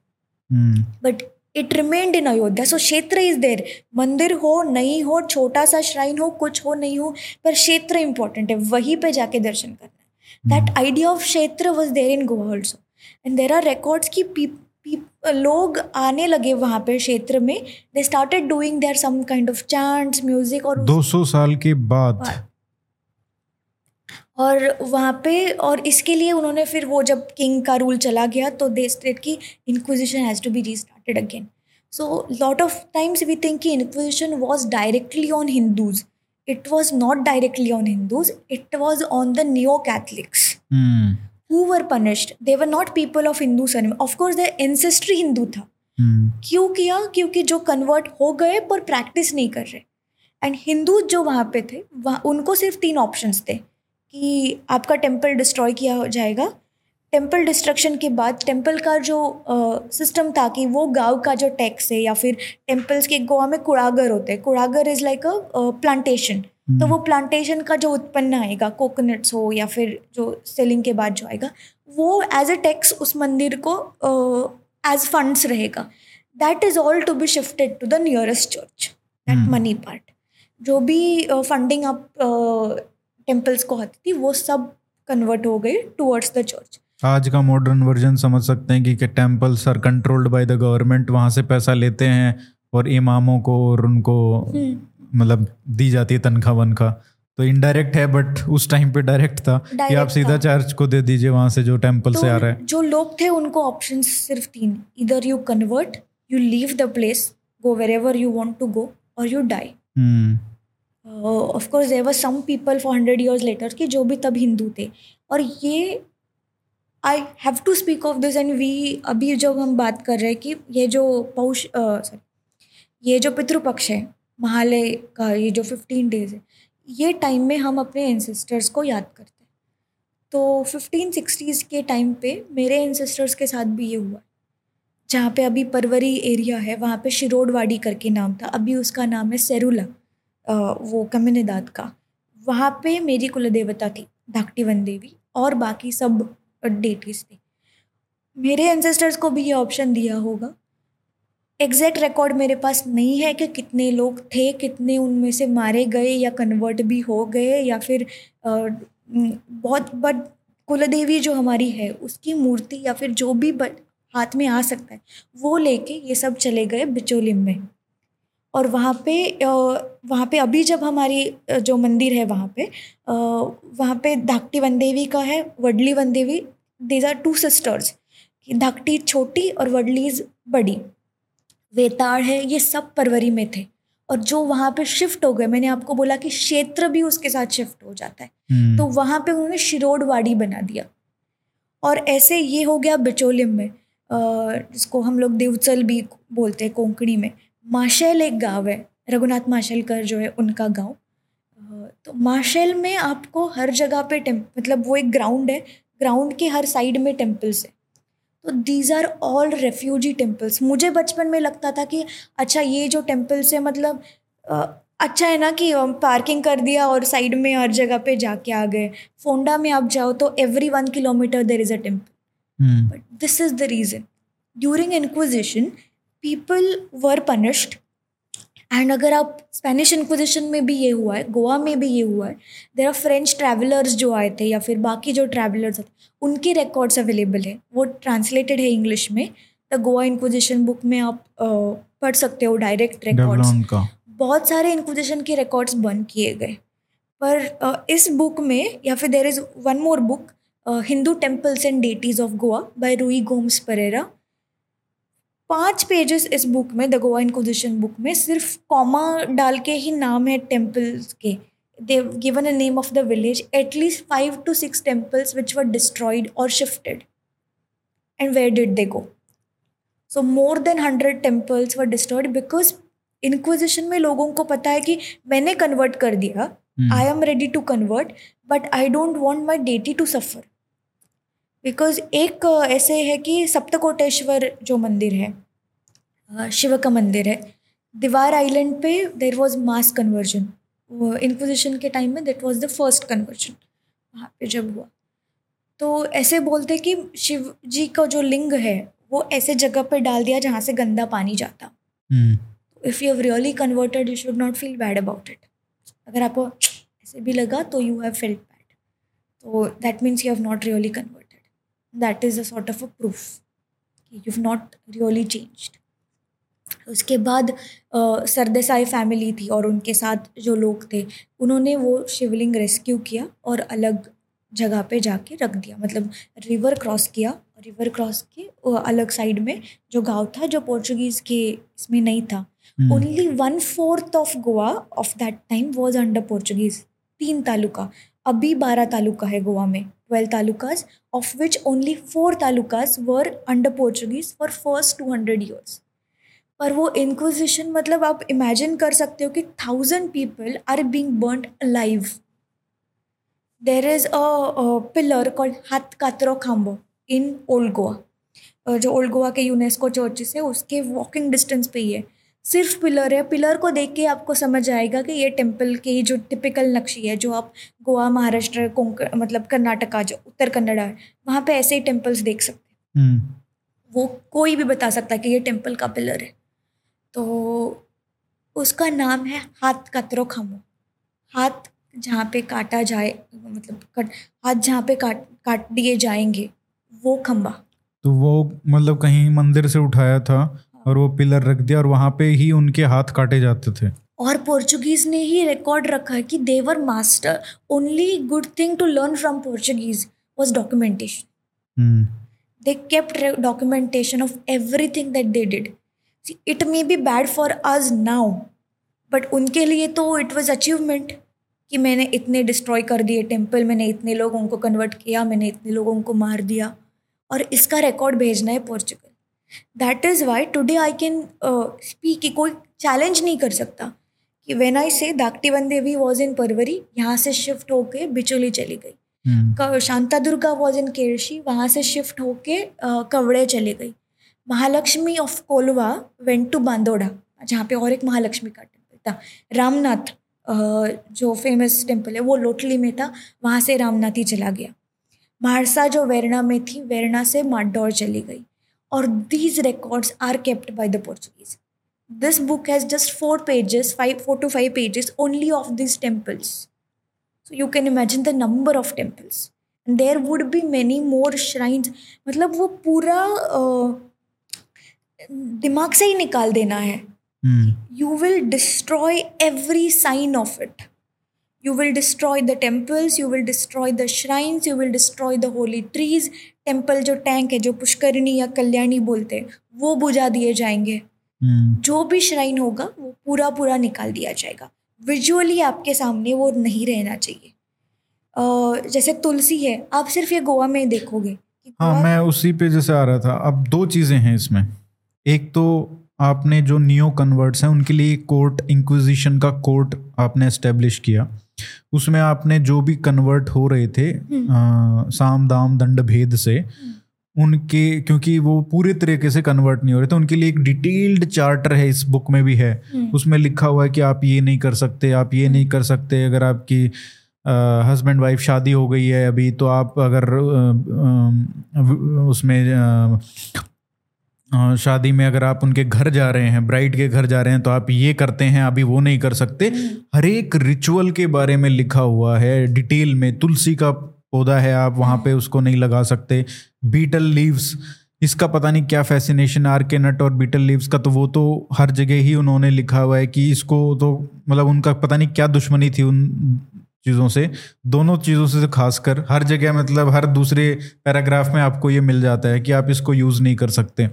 But it remained in Ayodhya so क्षेत्र is देर मंदिर हो नहीं हो छोटा सा shrine हो कुछ हो नहीं हो पर क्षेत्र इंपॉर्टेंट है वहीं पे जाके दर्शन करना है दैट आइडिया ऑफ़ क्षेत्र was there in Goa also and there are records की लोग आने लगे वहाँ पे क्षेत्र में they started doing their some kind of chants music और 200 साल के बाद बाद। और वहाँ पे और इसके लिए उन्होंने फिर वो जब किंग का रूल चला गया तो दे स्टेट की inquisition has to be restarted again so lot of times we think कि inquisition was directly on Hindus it was not directly on Hindus it was on the neo Catholics were punished? They were not people of hindu surname of course their ancestry hindu था. हम्म, क्यों किया? क्योंकि जो convert हो गए पर practice नहीं कर रहे. एंड हिंदू जो वहाँ पे थे वहाँ उनको सिर्फ़ तीन ऑप्शंस थे. कि आपका टेंपल डिस्ट्रॉय किया हो जाएगा। टेंपल डिस्ट्रक्शन के बाद टेंपल का जो सिस्टम था कि वो गाँव का जो टैक्स है या फिर टेम्पल्स के गोवा में कुड़ागर होते हैं। कुड़ागर इज़ लाइक अ प्लांटेशन तो वो प्लांटेशन का जो उत्पन्न आएगा कोकोनट्स हो या फिर जो सेलिंग के बाद जो आएगा वो एज अ टैक्स उस मंदिर को एज फंड्स रहेगा। That is all to be shifted to the nearest church that. Money part जो भी फंडिंग आप टेम्पल्स को आती थी वो सब कन्वर्ट हो गई टूवर्ड्स द चर्च आज का मॉडर्न वर्जन समझ सकते हैं कि, कि temples are controlled by the government वहाँ से पैसा लेते हैं और इमामों को और उनको मतलब दी जाती है तनख्वाह वनख्वाह। तो इनडायरेक्ट है बट उस टाइम पे डायरेक्ट था कि आप सीधा चर्च को दे दीजिए वहाँ से जो टेंपल तो से आ रहा है। तो जो लोग थे उनको ऑप्शन सिर्फ़ तीन इधर you convert you leave the place go wherever you want to go और you die hmm, of course there were some people for hundred years later कि जो भी तब हिंदू थे। और ये I have to speak of this and we अभी जब हम बात कर रहे हैं कि ये जो पौष सॉरी ये जो पितृपक्ष है, महालय का ये जो फिफ्टीन डेज़ है, ये टाइम में हम अपने एंसेस्टर्स को याद करते हैं। तो फिफ्टीन सिक्सटीज़ के टाइम पे मेरे एंसेस्टर्स के साथ भी ये हुआ जहाँ पे अभी परवरी एरिया है, वहाँ पे शिरोडवाड़ी करके नाम था, अभी उसका नाम है सेरुला। वो कम्युनिदाद का। वहाँ पे मेरी कुल देवता थी धाकटीवन देवी और बाकी सब डेटीज थे। मेरे एंसेस्टर्स को भी ये ऑप्शन दिया होगा। एग्जैक्ट रिकॉर्ड मेरे पास नहीं है कि कितने लोग थे, कितने उनमें से मारे गए या कन्वर्ट भी हो गए या फिर बहुत बट कुलदेवी जो हमारी है, उसकी मूर्ति या फिर जो भी हाथ में आ सकता है, वो लेके ये सब चले गए बिचोलिम में। और वहाँ पे वहाँ पे अभी जब हमारी जो मंदिर है वहाँ पे वहाँ पे धाकटी वन देवी का है वडली Van Devi these are two sisters धाकटी छोटी और वडलीज बड़ी। वेताड़ है ये सब परवरी में थे। और जो वहाँ पे शिफ्ट हो गए मैंने आपको बोला कि क्षेत्र भी उसके साथ शिफ्ट हो जाता है। hmm. तो वहाँ पे उन्होंने शिरोडवाड़ी बना दिया। और ऐसे ये हो गया बिचोलिम में जिसको हम लोग देवचल भी बोलते हैं कोंकणी में। माशैल एक गाँव है रघुनाथ माशेलकर जो है उनका गाँव। तो माशेल में आपको हर जगह पे टेम्प मतलब वो एक ग्राउंड है ग्राउंड के हर साइड में टेम्पल्स है। तो these are all refugee temples मुझे बचपन में लगता था कि अच्छा ये जो टेम्पल्स है मतलब अच्छा है ना कि पार्किंग कर दिया और साइड में हर जगह पे जाके आ गए। फोंडा में आप जाओ तो every one kilometre there is a temple but this is the reason during inquisition people were punished and अगर आप स्पेनिश इंक्विजिशन में भी ये हुआ है गोवा में भी ये हुआ है देर आर फ्रेंच ट्रैवलर्स जो आए थे या फिर बाकी जो ट्रैवलर्स थे उनके रिकॉर्ड्स अवेलेबल है। वो ट्रांसलेटेड है इंग्लिश में। द गोवा इंक्विजिशन बुक में आप पढ़ सकते हो डायरेक्ट रिकॉर्ड्स बहुत सारे इंक्विजिशन के रिकॉर्ड्स बंद किए गए। पर इस बुक में या फिर there is one more book Hindu temples and deities of Goa by Rui Gomes Pereira पाँच पेजेस इस बुक में द गोवा इंक्विजिशन बुक में सिर्फ़ कॉमा डाल के ही नाम है टेम्पल्स के। They given a name of the village at least five to six temples which were destroyed और shifted and where did they go so more than hundred temples were destroyed because inquisition में लोगों को पता है कि मैंने convert कर दिया। I am ready to convert but I don't want my deity to suffer because एक ऐसे है कि सप्तकोटेश्वर जो मंदिर है शिव का मंदिर है दीवार आइलैंड पे there was mass conversion inquisition के टाइम में that was the first conversion वहाँ पे जब हुआ। तो ऐसे बोलते कि शिव जी का जो लिंग है वो ऐसे जगह पर डाल दिया जहाँ से गंदा पानी जाता। If you have really converted you should not feel bad about it अगर आपको ऐसे भी लगा तो यू हैव फ़ील्ड बैड तो that means you have not really convert that is a sort of a proof कि यू नॉट रियली चेंज्ड उसके बाद सरदेसाई फैमिली थी और उनके साथ जो लोग थे उन्होंने वो शिवलिंग रेस्क्यू किया और अलग जगह पे जाके रख दिया। मतलब रिवर क्रॉस किया रिवर क्रॉस के अलग साइड में जो गाँव था जो पोर्चुगीज़ के इसमें नहीं था। Only one fourth of Goa of that time was under Portuguese तीन तालुका। अभी बारह तालुका है गोवा में। Twelve talukas of which only four talukas were under Portuguese for first two hundred years पर वो इंक्विजिशन मतलब आप इमेजिन कर सकते हो कि thousand people are being burn live there is a pillar called Hath Katro Khambo in old Goa जो old Goa के यूनेस्को चर्चिस है, उसके वॉकिंग डिस्टेंस पे ही है। सिर्फ़ पिलर है। पिलर को देख के आपको समझ आएगा कि ये टेंपल की जो टिपिकल नक्शी है जो आप गोवा महाराष्ट्र मतलब कर्नाटका जो उत्तर कन्नड़ा है वहाँ पे ऐसे ही टेम्पल्स देख सकते हैं। हम्म। वो कोई भी बता सकता है कि ये टेंपल का पिलर है। तो उसका नाम है हाथ कतरो खामो हाथ जहाँ पे काटा जाए मतलब कट हाथ जहाँ पे काट काट दिए जाएँगे वो खम्बा तो वो मतलब कहीं मंदिर से उठाया था और वो पिलर रख दिया और वहाँ पे ही उनके हाथ काटे जाते थे। और पोर्चुगीज ने ही रिकॉर्ड रखा है कि they were master only good thing to learn from Portuguese was documentation they kept documentation of everything that they did it may be bad for us now but उनके लिए तो इट वॉज़ अचीवमेंट कि मैंने इतने destroy कर दिए temple मैंने इतने लोगों को कन्वर्ट किया मैंने इतने लोगों को मार दिया। और इसका रिकॉर्ड भेजना है Portugal that is why today I can speak कि कोई चैलेंज नहीं कर सकता। कि वेन आई से दाक्टिवन देवी वॉज़ इन परवरी यहाँ से शिफ्ट होके बिचोली चली गई। Hmm, Shanta Durga was in Kershi वहाँ से शिफ्ट होके कवड़े चली गई। Mahalakshmi of Colva went to Bandora जहाँ पे और एक महालक्ष्मी का टेंपल था। रामनाथ जो फ़ेमस टेंपल है वो लोटली में था। वहाँ से रामनाथ ही चला गया। महारसा जो वेरना में थी वेरना से माडौर चली गई। और these records are kept by the Portuguese this book has just four pages five four to five pages only of these temples so you can imagine the number of temples and there would be many more shrines मतलब वो पूरा अ, दिमाग से ही निकाल देना है हम्म, you will destroy every sign of it You will destroy the temples you will destroy the shrines you will destroy the holy trees. Temple जो tank है जो पुष्करिणी या कल्याणी बोलते हैं वो बुझा दिए जाएँगे। हम्म, जो भी श्राइन होगा वो पूरा पूरा निकाल दिया जाएगा। विजुअली आपके सामने वो नहीं रहना चाहिए। जैसे तुलसी है आप सिर्फ़ ये गोवा में देखोगे हाँ मैं उसी पे जैसे आ रहा था। अब दो चीज़ें हैं इसमें। एक तो आपने जो नियो कन्वर्ट्स हैं उनके लिए कोर्ट इंक्विजिशन का कोर्ट आपने एस्टेब्लिश किया। उसमें आपने जो भी कन्वर्ट हो रहे थे अ, साम दाम दंड भेद से उनके क्योंकि वो पूरे तरीके से कन्वर्ट नहीं हो रहे थे उनके लिए एक डिटेल्ड चार्टर है इस बुक में भी है। हम्म, उसमें लिखा हुआ है कि आप ये नहीं कर सकते आप ये नहीं कर सकते अगर आपकी हस्बैंड वाइफ शादी हो गई है अभी तो आप अगर अ, अ, उसमें शादी में अगर आप उनके घर जा रहे हैं ब्राइड के घर जा रहे हैं तो आप ये करते हैं, अभी वो नहीं कर सकते। हर एक रिचुअल के बारे में लिखा हुआ है डिटेल में, तुलसी का पौधा है, आप वहाँ पे उसको नहीं लगा सकते। बीटल लीव्स इसका पता नहीं क्या फैसिनेशन आर के नट और बीटल लीव्स का तो वो तो हर जगह ही उन्होंने लिखा हुआ है कि इसको तो मतलब उनका पता नहीं क्या दुश्मनी थी उन चीज़ों से। दोनों चीज़ों से खासकर हर जगह मतलब हर दूसरे पैराग्राफ में आपको ये मिल जाता है कि आप इसको यूज़ नहीं कर सकते।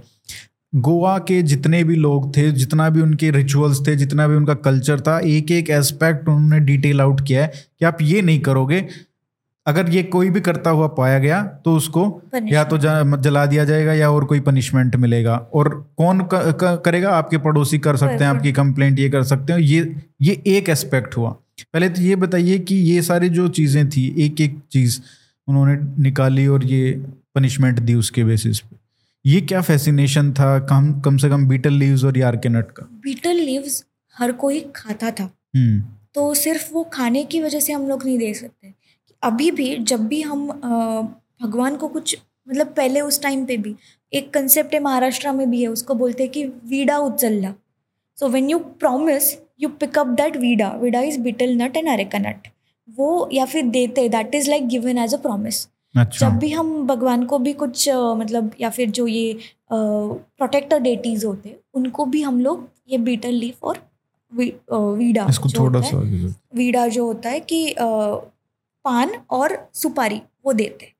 गोवा के जितने भी लोग थे जितना भी उनके रिचुअल्स थे जितना भी उनका कल्चर था एक एक एस्पेक्ट उन्होंने डिटेल आउट किया है कि आप ये नहीं करोगे। अगर ये कोई भी करता हुआ पाया गया तो उसको या तो जला दिया जाएगा या और कोई पनिशमेंट मिलेगा। और कौन क, क, करेगा? आपके पड़ोसी कर सकते हैं आपकी कंप्लेंट ये कर सकते हैं। ये ये एक एस्पेक्ट हुआ। पहले तो ये बताइए कि ये सारी जो चीज़ें थी एक एक चीज़ उन्होंने निकाली और ये पनिशमेंट दी उसके बेसिस पे। ये क्या फैसिनेशन था कम कम से कम बीटल लीव्स और यार के नट का? बीटल लीव्स हर कोई खाता था। हम्म। तो सिर्फ़ वो खाने की वजह से हम लोग नहीं देख सकते। अभी भी जब भी हम भगवान को कुछ मतलब पहले उस टाइम पे भी एक कंसेप्ट है महाराष्ट्र में भी है उसको बोलते हैं कि वीडा उज्जल्ला so when you promise you pick up that vida vida is betel nut and areca nut वो या फिर देते that is like given as a promise अच्छा। जब भी हम भगवान को भी कुछ मतलब या फिर जो ये प्रोटेक्टर डेटीज होते हैं उनको भी हम लोग ये बीटल लीफ और वी, वीडा इसको जो थोड़ा होता है, सा वीडा जो होता है कि अ, पान और सुपारी वो देते।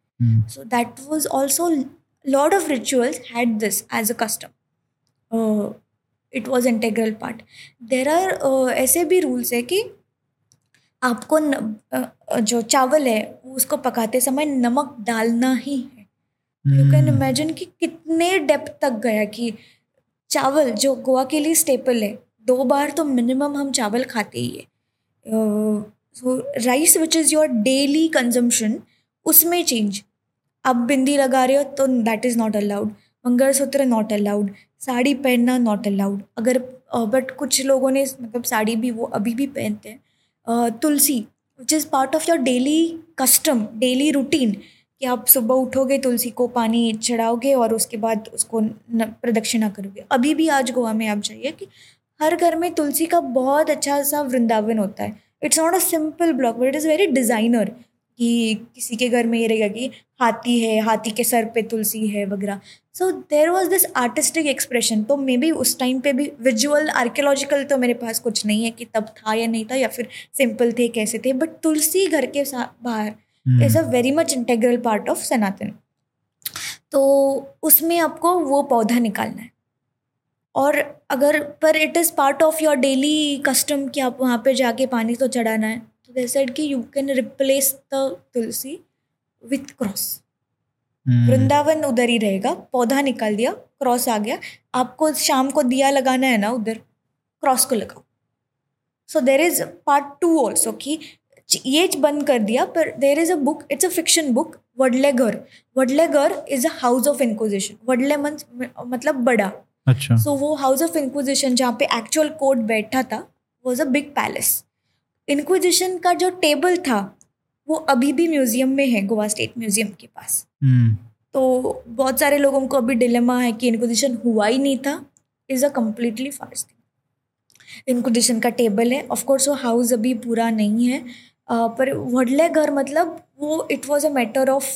So that was also lord of rituals had this as a custom it was integral part there are ऐसे भी रूल्स है कि आपको न, जो चावल है उसको पकाते समय नमक डालना ही है। यू कैन इमेजिन कि कितने डेप्थ तक गया कि चावल जो गोवा के लिए स्टेपल है दो बार तो मिनिमम हम चावल खाते ही है। So rice which is your daily consumption उसमें चेंज आप बिंदी लगा रहे हो तो that is not allowed mangalsutra not allowed sari पहनना नॉट अलाउड अगर बट कुछ लोगों ने मतलब साड़ी भी, वो अभी भी पहनते हैं। Tulsi which is part of your daily custom daily routine कि आप सुबह उठोगे, तुलसी को पानी चढ़ाओगे और उसके बाद उसको प्रदक्षिणा करोगे। अभी भी आज गोवा में आप जाइए कि हर घर में तुलसी का बहुत अच्छा सा वृंदावन होता है। It's not a simple block but it is very designer कि किसी के घर में ये रहेगा कि हाथी है हाथी के सर पे तुलसी है वगैरह। So there was this artistic expression तो मे बी उस टाइम पे भी विजुअल आर्कियोलॉजिकल तो मेरे पास कुछ नहीं है कि तब था या नहीं था या फिर सिंपल थे कैसे थे। बट तुलसी घर के बाहर is a very much integral part of Sanatan. तो उसमें आपको वो पौधा निकालना है। और अगर पर it is part of your daily custom कि आप वहाँ पे जाके पानी तो चढ़ाना है। तो दे सेड कि you can replace the tulsi with cross hmm, Vrindavan उधर ही रहेगा पौधा निकाल दिया क्रॉस आ गया। आपको शाम को दिया लगाना है ना उधर क्रॉस को लगाओ। So there is part two also कि ये बंद कर दिया पर there is a book it's a fiction book Vadle Ghar Vadle Ghar is a house of inquisition वडले मन मतलब बड़ा। अच्छा। सो so, वो हाउस ऑफ़ इंक्विजिशन जहाँ पे एक्चुअल कोर्ट बैठा था was a big palace inquisition का जो टेबल था वो अभी भी म्यूज़ियम में है गोवा स्टेट म्यूज़ियम के पास। हम्म। तो बहुत सारे लोगों को अभी डिलेमा है कि इंक्विजिशन हुआ ही नहीं था is a completely fast thing inquisition का टेबल है ऑफकोर्स वो हाउस अभी पूरा नहीं है uh, पर वडले घर मतलब वो it was a matter of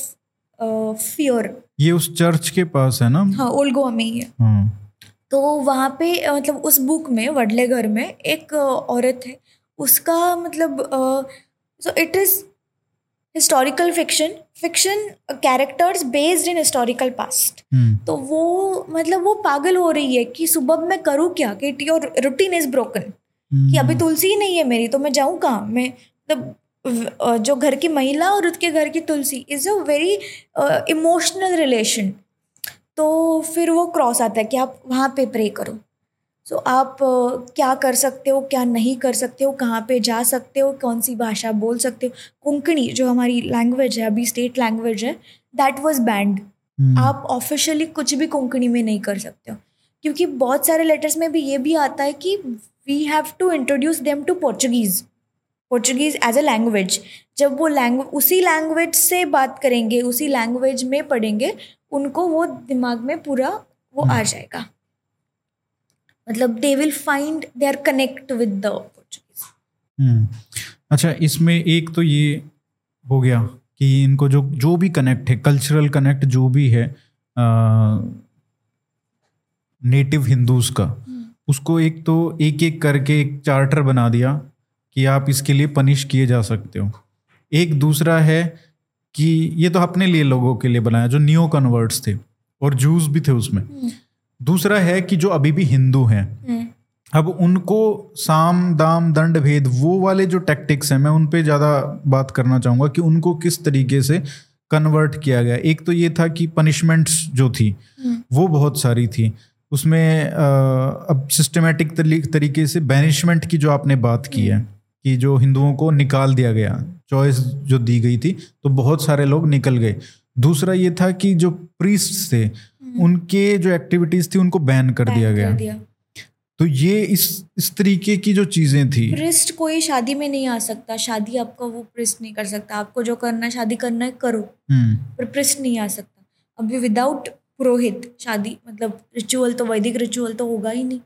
fear ये उस चर्च के पास है ना? हाँ ओल्ड गोवा में ही है। हाँ। तो वहाँ पे मतलब उस बुक में वडले घर में एक औरत है उसका मतलब so it is historical fiction fiction characters based in historical past तो वो मतलब वो पागल हो रही है कि सुबह मैं करूँ क्या? कि योर रूटीन इज़ ब्रोकन कि अभी तुलसी ही नहीं है मेरी तो मैं जाऊँ कहाँ? मैं मतलब व- जो घर की महिला और उसके घर की तुलसी is a very emotional relation तो फिर वो क्रॉस आता है कि आप वहाँ पे प्रे करो। सो so, आप क्या कर सकते हो क्या नहीं कर सकते हो कहाँ पे जा सकते हो कौन सी भाषा बोल सकते हो? कोंकणी जो हमारी लैंग्वेज है अभी स्टेट लैंग्वेज है दैट वाज बैंड हम्म, आप ऑफिशियली कुछ भी कोंकणी में नहीं कर सकते हो। क्योंकि बहुत सारे लेटर्स में भी ये भी आता है कि we have to introduce them to Portuguese Portuguese as a language जब वो लैंग्वेज उसी लैंग्वेज से बात करेंगे उसी लैंग्वेज में पढ़ेंगे उनको वो दिमाग में पूरा वो आ जाएगा। मतलब they will find they are connect with the hmm. अच्छा इसमें एक तो ये हो गया कि इनको जो जो भी कनेक्ट है कल्चरल कनेक्ट जो भी है नेटिव हिंदूज का उसको एक तो एक एक करके एक चार्टर बना दिया कि आप इसके लिए पनिश किए जा सकते हो। एक दूसरा है कि ये तो अपने लिए लोगों के लिए बनाया जो न्यू कन्वर्ट्स थे और जूस भी थे उसमें। दूसरा है कि जो अभी भी हिंदू हैं अब उनको साम दाम दंड भेद वो वाले जो टैक्टिक्स हैं मैं उन पे ज़्यादा बात करना चाहूँगा कि उनको किस तरीके से कन्वर्ट किया गया। एक तो ये था कि पनिशमेंट्स जो थी वो बहुत सारी थी। उसमें अब सिस्टमेटिक तरीके से बैनिशमेंट की जो आपने बात की है कि जो हिंदुओं को निकाल दिया गया चॉइस जो दी गई थी तो बहुत सारे लोग निकल गए। दूसरा ये था कि जो प्रीस्ट थे उनके जो एक्टिविटीज़ थी उनको बैन कर दिया गया। तो ये इस इस तरीके की जो चीज़ें थी। प्रिस्ट कोई शादी में नहीं आ सकता। शादी आपका वो प्रिस्ट नहीं कर सकता। आपको जो करना है शादी करना है करो। हम्म। पर प्रिस्ट नहीं आ सकता। अभी विदाउट पुरोहित शादी मतलब रिचुअल तो वैदिक रिचुअल तो होगा ही नहीं।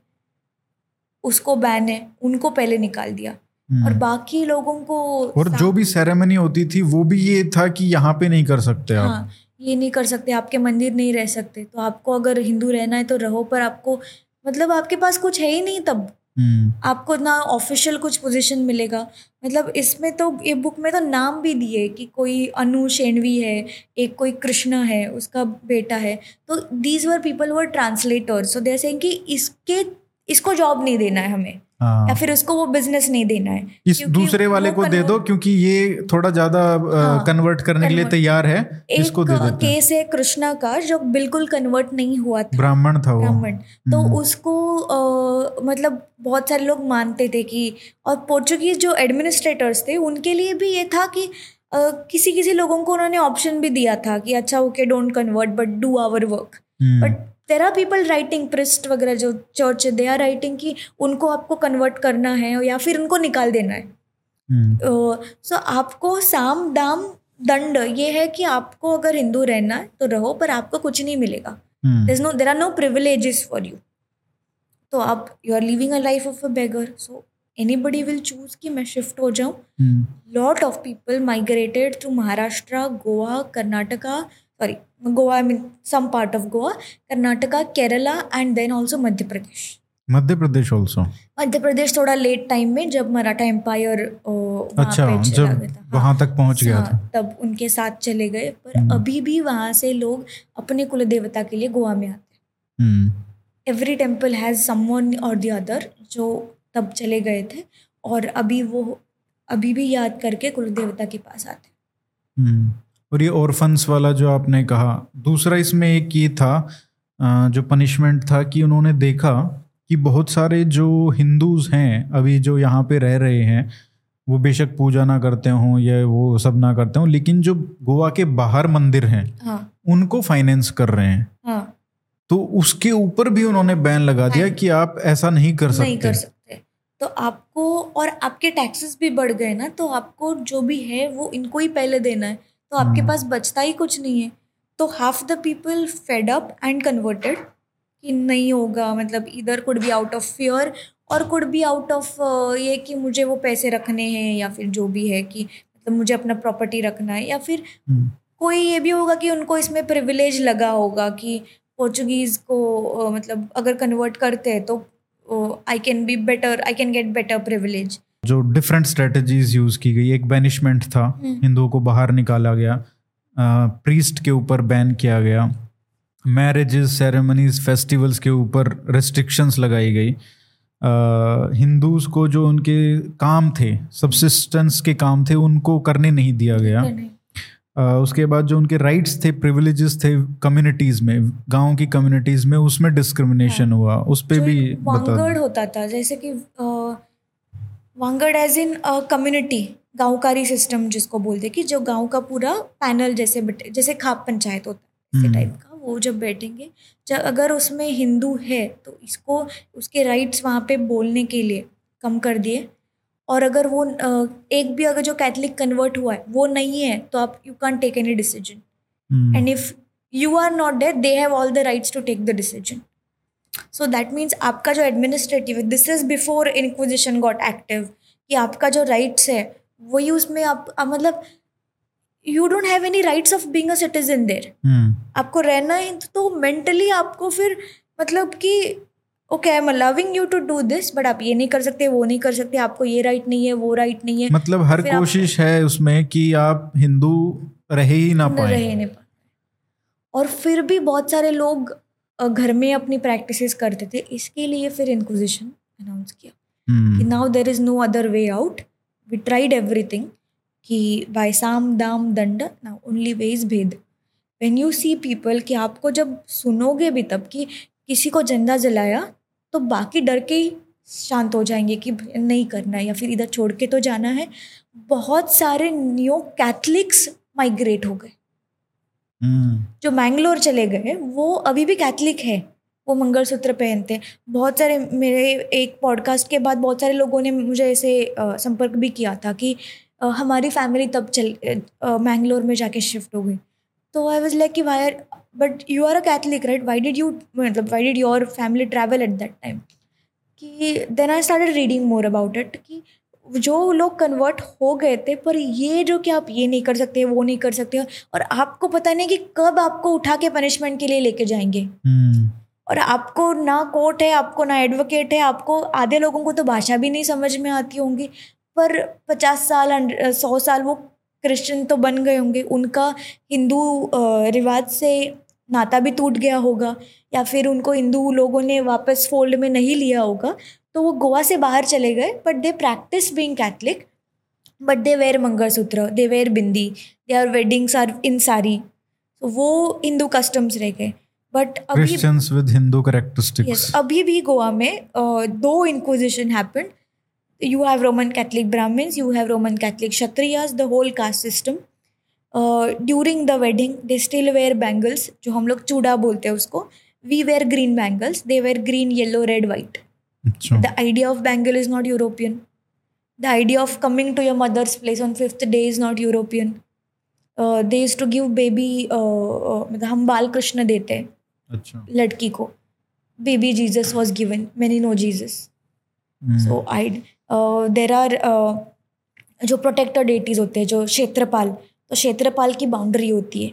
उसको बैन है। उनको पहले निकाल दिया। हम्म। और बाकी लोगों को और जो भी सेरेमनी होती थी वो भी ये था कि यहाँ पे नहीं कर सकते आप। हाँ। ये नहीं कर सकते आपके मंदिर नहीं रह सकते। तो आपको अगर हिंदू रहना है तो रहो पर आपको मतलब आपके पास कुछ है ही नहीं तब। हम्म। आपको ना ऑफिशियल कुछ पोजीशन मिलेगा। मतलब इसमें तो ये बुक में तो नाम भी दिए कि कोई अनु शेणवी है एक कोई कृष्णा है उसका बेटा है। तो these were people were translator so they saying कि इसके इसको जॉब नहीं देना है हमें। या हाँ फिर उसको वो बिज़नेस नहीं देना है इस दूसरे वाले को दे दो क्योंकि ये थोड़ा ज़्यादा हाँ, कन्वर्ट करने के लिए तैयार है एक इसको दे देते केस है कृष्णा का जो बिल्कुल कन्वर्ट नहीं हुआ था। ब्राह्मण था वो। ब्राह्मण। तो हम्म। उसको अ, मतलब बहुत सारे लोग मानते थे कि और पोर्चुगीज जो एडमिनिस्ट्रेटर्स थे उनके लिए भी ये था कि अ, किसी किसी लोगों को उन्होंने ऑप्शन भी दिया था कि अच्छा okay don't convert but do our work but there are people writing priest वगैरह जो चर्च है दे आर राइटिंग कि उनको आपको कन्वर्ट करना है या फिर उनको निकाल देना है। सो आपको साम दाम दंड ये है कि आपको अगर हिंदू रहना है तो रहो पर आपको कुछ नहीं मिलेगा। There's no there are no privileges for you तो आप you are living a life of a beggar so anybody will choose कि मैं शिफ्ट हो जाऊँ। Lot of people migrated through Maharashtra Goa Karnataka sorry Goa I mean some part of Goa Karnataka Kerala and then also Madhya Pradesh Madhya Pradesh also Madhya Pradesh थोड़ा late time में जब Maratha empire अच्छा जब वहाँ तक पहुँच गया था। हाँ, तब उनके साथ चले गए। पर हम्म। अभी भी वहाँ से लोग अपने कुल देवता के लिए गोवा में आते हैं। एवरी टेंपल हैज़ समवन और द अदर जो तब चले गए थे और अभी वो अभी भी याद करके कुल देवता के पास आते हैं। हम्म। और ये ऑर्फन्स वाला जो आपने कहा दूसरा इसमें एक ये था जो पनिशमेंट था कि उन्होंने देखा कि बहुत सारे जो हिंदूज हैं अभी जो यहाँ पे रह रहे हैं वो बेशक पूजा ना करते हों या वो सब ना करते हों लेकिन जो गोवा के बाहर मंदिर हैं हाँ। उनको फाइनेंस कर रहे हैं। हाँ। तो उसके ऊपर भी उन्होंने बैन लगा दिया कि आप ऐसा नहीं कर सकते नहीं कर सकते। तो आपको और आपके टैक्सेस भी बढ़ गए ना तो आपको जो भी है वो इनको ही पहले देना है। तो आपके हम्म। पास बचता ही कुछ नहीं है। तो half the people fed up and converted कि नहीं होगा मतलब इधर could be out of fear और कुड बी आउट ऑफ़ ये कि मुझे वो पैसे रखने हैं या फिर जो भी है कि मतलब मुझे अपना प्रॉपर्टी रखना है या फिर हम्म, कोई ये भी होगा कि उनको इसमें प्रिविलेज लगा होगा कि पोर्चुगीज़ को मतलब अगर कन्वर्ट करते हैं तो I can be better I can get better privilege जो डिफरेंट स्ट्रेटजीज यूज़ की गई। एक बैनिशमेंट था हम्म। हिंदुओं को बाहर निकाला गया। प्रीस्ट के ऊपर बैन किया गया। मैरिजेस सेरेमनीज फेस्टिवल्स के ऊपर रेस्ट्रिक्शंस लगाई गई। हिंदूज को जो उनके काम थे सब्सिस्टेंस के काम थे उनको करने नहीं दिया गया। अ, उसके बाद जो उनके राइट्स थे प्रिविलेजेस थे कम्युनिटीज़ में गाँव की कम्युनिटीज़ में उसमें डिस्क्रिमिनेशन हुआ। उस पर भी बता होता था जैसे कि अ, Vangad as in community Gaonkari system जिसको बोलते हैं कि जो गाँव का पूरा पैनल जैसे बैठे जैसे खाप पंचायत होता है इसी हम्म। टाइप का वो जब बैठेंगे जब अगर उसमें हिंदू है तो इसको उसके राइट्स वहाँ पे बोलने के लिए कम कर दिए। और अगर वो एक भी अगर जो कैथलिक कन्वर्ट हुआ है वो नहीं है तो आप you can take any decision and if you are not not there they have all the rights to take the so that means आपका जो एडमिनिस्ट्रेटिव है this is before inquisition got active कि आपका जो राइट्स है वही उसमें आप मतलब you don't have any rights of being a citizen hmm, आपको रहना है तो मेंटली आपको फिर मतलब कि okay I am allowing you to do this but आप ये नहीं कर सकते वो नहीं कर सकते आपको ये राइट नहीं है वो राइट नहीं है। मतलब हर कोशिश है उसमें कि आप हिंदू रहे ही ना पाए। रह नहीं पाते और फिर भी बहुत सारे लोग घर में अपनी प्रैक्टिसेस करते थे इसके लिए फिर इंक्विजिशन अनाउंस किया। कि हम्म, now there is no other way out we tried everything कि बाय साम दाम दंड नाउ ओनली वे इज़ भेद। वेन यू सी पीपल कि आपको जब सुनोगे भी तब कि किसी को ज़िंदा जलाया तो बाकी डर के ही शांत हो जाएँगे कि नहीं करना है या फिर इधर छोड़ के तो जाना है। बहुत सारे न्यू कैथलिक्स माइग्रेट हो गए। जो मैंगलोर चले गए वो अभी भी कैथलिक है। वो मंगलसूत्र पहनते हैं। बहुत सारे मेरे एक पॉडकास्ट के बाद बहुत सारे लोगों ने मुझे ऐसे संपर्क भी किया था कि अ, हमारी फैमिली तब चल मैंगलोर में जाके शिफ्ट हो गई। तो आई वॉज़ लाइक कि why but you are a Catholic right why did you मतलब why did your family travel at that time कि then I started reading more about it कि जो लोग कन्वर्ट हो गए थे पर ये जो कि आप ये नहीं कर सकते वो नहीं कर सकते और आपको पता नहीं कि कब आपको उठा के पनिशमेंट के लिए लेके जाएँगे। हम्म, और आपको ना कोर्ट है आपको ना एडवोकेट है आपको आधे लोगों को तो भाषा भी नहीं समझ में आती होंगी पर पचास साल सौ साल वो क्रिश्चियन तो बन गए होंगे। उनका हिंदू रिवाज से नाता भी टूट गया होगा या फिर उनको हिंदू लोगों ने वापस फोल्ड में नहीं लिया होगा तो वो गोवा से बाहर चले गए but they practice being Catholic but they wear mangalsutra they wear bindi they are weddings are in sari तो वो हिंदू कस्टम्स रह गए बट अभी विद हिंदू करेक्टरिस्टिक्स अभी भी गोवा में दो inquisition happened you have Roman Catholic Brahmins you have Roman Catholic Kshatriyas the whole caste system during the wedding they still wear bangles जो हम लोग चूड़ा बोलते हैं उसको. We wear green bangles they wear green yellow red white the idea of bangle is not European the idea of coming to your mother's place on fifth day is not European they is to give baby मतलब हम बाल कृष्ण देते हैं अच्छा। लड़की को। Baby Jesus was given many no Jesus so I there are जो protector deities होते हैं जो क्षेत्रपाल तो क्षेत्रपाल की बाउंड्री होती है।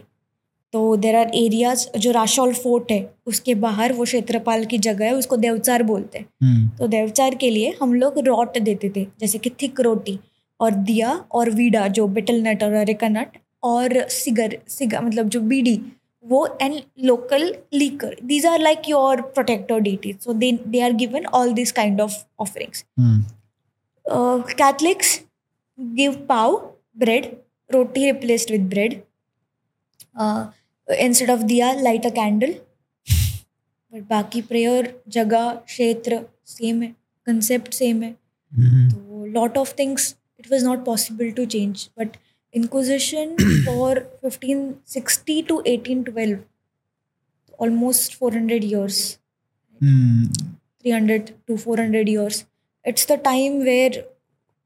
तो देर आर एरियाज़ जो राशौल फोर्ट है उसके बाहर वो क्षेत्रपाल की जगह है उसको देवचार बोलते हैं। हम्म, तो देवचार के लिए हम लोग रॉट देते थे जैसे कि थिक रोटी और दिया और वीडा जो बिटल नट और अरेका नट और सिगर सिगा मतलब जो बीडी वो and local liquor these are like your protector deities so they they are given all this kind of offerings Catholics give pav bread roti replaced with bread instead of diya light a candle but बाकी prayer जगह क्षेत्र same है concept same है. हम्म, तो lot of things it was not possible to change but inquisition for 1560 to 1812 almost 400 years. हम्म, 300 to 400 years. It's the time where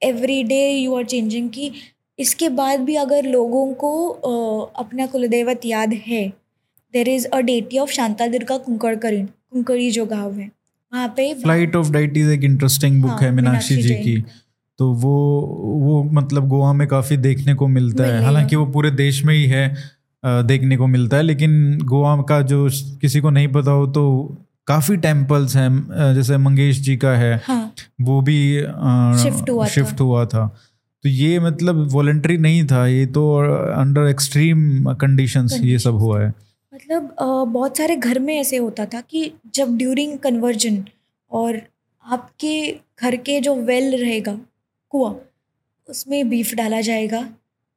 every day you are changing कि इसके बाद भी अगर लोगों को अपना कुलदेवत याद है there is a deity of Shantadurga Kunkadkarin Kunkadi जो गाँव है वहाँ पे फ़्लाइट ऑफ़ डाइटीज एक इंटरेस्टिंग बुक हाँ, है मीनाक्षी जी की। तो वो वो मतलब गोवा में काफ़ी देखने को मिलता है। हालाँकि वो पूरे देश में ही है देखने को मिलता है लेकिन गोवा का जो किसी को नहीं पता हो तो काफ़ी टेम्पल्स हैं जैसे मंगेश जी का है हाँ। वो भी Shift हुआ शिफ्ट था। शिफ्ट हुआ था। तो ये मतलब वॉलेंट्री नहीं था ये तो अंडर एक्सट्रीम कंडीशंस ये सब हुआ है। मतलब बहुत सारे घर में ऐसे होता था कि जब ड्यूरिंग कन्वर्जन और आपके घर के जो वेल रहेगा कुआ उसमें बीफ डाला जाएगा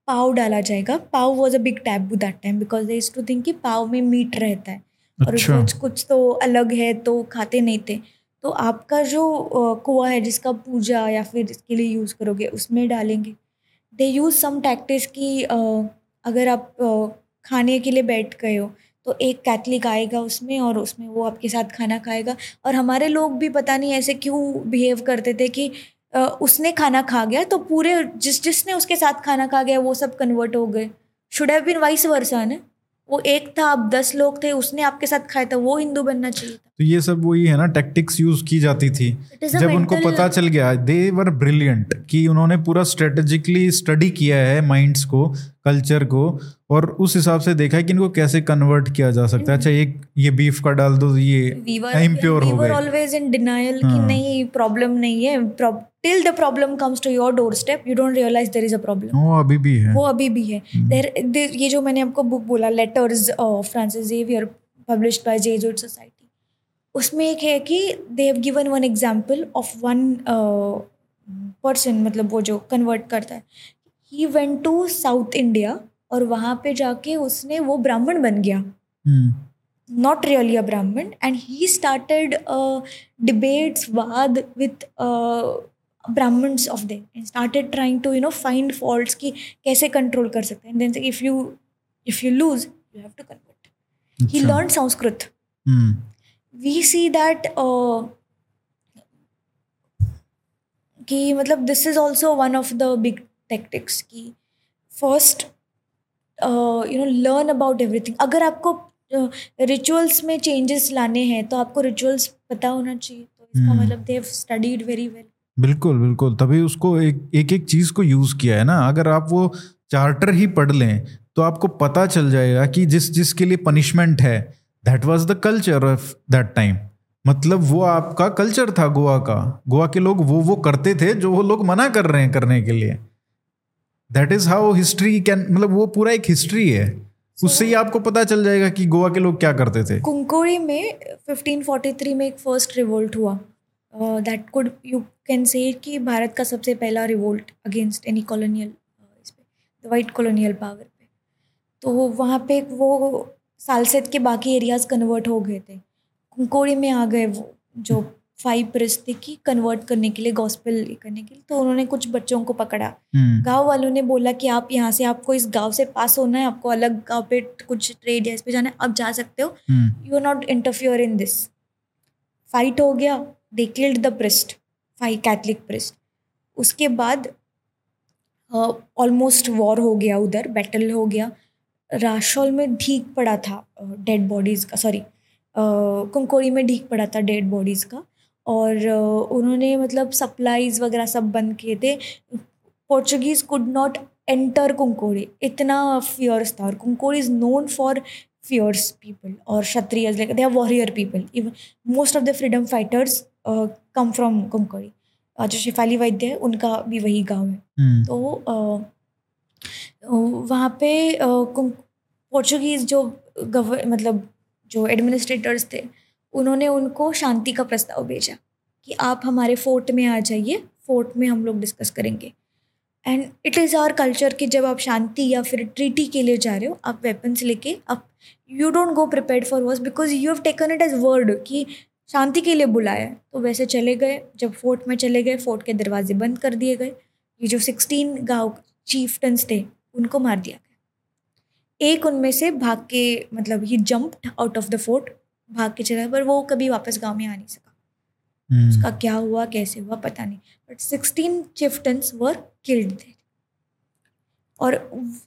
पाव डाला जाएगा। Pav was a big taboo that time because they is to think कि पाव में मीट रहता है अच्छा। और कुछ कुछ तो अलग है तो खाते नहीं थे। तो आपका जो कुआँ है जिसका पूजा या फिर इसके लिए यूज़ करोगे, उसमें डालेंगे। दे यूज़ सम टैक्टिस कि अगर आप खाने के लिए बैठ गए हो तो एक कैथलिक आएगा उसमें और उसमें वो आपके साथ खाना खाएगा। और हमारे लोग भी पता नहीं ऐसे क्यों बिहेव करते थे कि उसने खाना खा गया तो पूरे जिस, जिसने उसके साथ खाना खा गया, वो सब कन्वर्ट हो गए। Should have been vice versa ना? वो एक था आप दस लोग थे, उसने आपके साथ खाया था, वो हिंदू बनना चाहिए तो ये सब वही है ना टैक्टिक्स यूज़ की जाती थी। जब उनको पता चल गया दे वर ब्रिलियंट कि उन्होंने पूरा स्ट्रेटेजिकली स्टडी किया है माइंड्स को कल्चर को और उस हिसाब से देखा है कि इनको कैसे कन्वर्ट किया जा सकता है। अच्छा एक ये बीफ का डाल दो ये इम्प्योर हो गए। always in denial कि हाँ। नहीं प्रॉब्लम नहीं है। Till the problem comes to your doorstep you don't realize there is a problem. वो अभी भी है। वो अभी भी है। देर देर- ये जो मैंने आपको बुक बोला letters Francis Xavier published by Jesuit society उसमें एक है कि they have given one example of one person मतलब वो जो कन्वर्ट करता है। He went to south India और वहाँ पे जाके उसने वो ब्राह्मण बन गया। Not really a Brahmin and he started debates वाद with uh, Brahmins of they started trying to you know find fault की कैसे कंट्रोल कर सकते हैं। If you if you lose you have to convert he learn Sanskrit see that uh, कि मतलब this is also one of the big tactics कि first uh, you know learn about everything. अगर आपको rituals uh, में changes लाने हैं तो आपको रिचुअल्स पता होना चाहिए। तो इसका हम्म। मतलब they have studied very well बिल्कुल बिल्कुल। तभी उसको एक एक एक चीज़ को यूज़ किया है ना। अगर आप वो चार्टर ही पढ़ लें तो आपको पता चल जाएगा कि जिस जिसके लिए पनिशमेंट है that was the culture of that time मतलब वो आपका कल्चर था गोवा का। गोवा के लोग वो वो करते थे जो वो लोग मना कर रहे हैं करने के लिए। That is how history can मतलब वो पूरा एक हिस्ट्री है। So, उससे ही आपको पता चल जाएगा कि गोवा के लोग क्या करते थे। कुंकोड़ी में 1543 में एक फ़र्स्ट रिवोल्ट हुआ। That could you can say कि भारत का सबसे पहला रिवोल्ट अगेंस्ट एनी कॉलोनियल इस पे वाइट कॉलोनियल पावर पे। तो वहाँ पे वो सालसेत के बाकी एरियाज़ कन्वर्ट हो गए थे। कुंकोड़ी में आ गए वो जो फाइव प्रेस थे कि कन्वर्ट करने के लिए गॉस्पेल करने के लिए। तो उन्होंने कुछ बच्चों को पकड़ा। हम्म, गाँव वालों ने बोला कि आप यहाँ से आपको इस गाँव से पास होना है आपको अलग गाँव पे कुछ ट्रेड या इस पे जाना है आप जा सकते हो। You are not interfere in this fight हो गया। They killed the priest five Catholic priest उसके बाद ऑलमोस्ट वॉर हो गया उधर बैटल हो गया। राशौल में ढीक पड़ा था डेड बॉडीज़ का सॉरी कुंकोड़ी में ढीक पड़ा था डेड बॉडीज़ का और उन्होंने मतलब सप्लाईज वगैरह सब बंद किए थे। Portuguese could not enter Cuncolim इतना फियर्स था और Cuncolim is known for fierce people और Kshatriya they are warrior people. Even most of the freedom fighters uh, come from Kunkodi जो शिफाली वैद्य है उनका भी वही गाँव है। हम्म, तो uh, वहाँ पे पोर्चुगीज़ जो गवर मतलब जो एडमिनिस्ट्रेटर्स थे, उन्होंने उनको शांति का प्रस्ताव भेजा कि आप हमारे फोर्ट में आ जाइए फोर्ट में हम लोग डिस्कस करेंगे। And it is our culture कि जब आप शांति या फिर ट्रीटी के लिए जा रहे हो, आप वेपन्स लेके, आप you don't go prepare for worse because you have taken it as word कि शांति के लिए बुलाया तो वैसे चले गए, जब फोर्ट में चले गए फोर्ट के दरवाजे बंद कर दिए गए। ये जो सिक्सटीन गाँव चीफटन्स थे उनको मार दिया गया। एक उनमें से भाग के मतलब ही jumped out of the fort भाग के चला पर वो कभी वापस गाँव में आ नहीं सका। हम्म, उसका क्या हुआ कैसे हुआ पता नहीं। But sixteen chieftains were killed थे और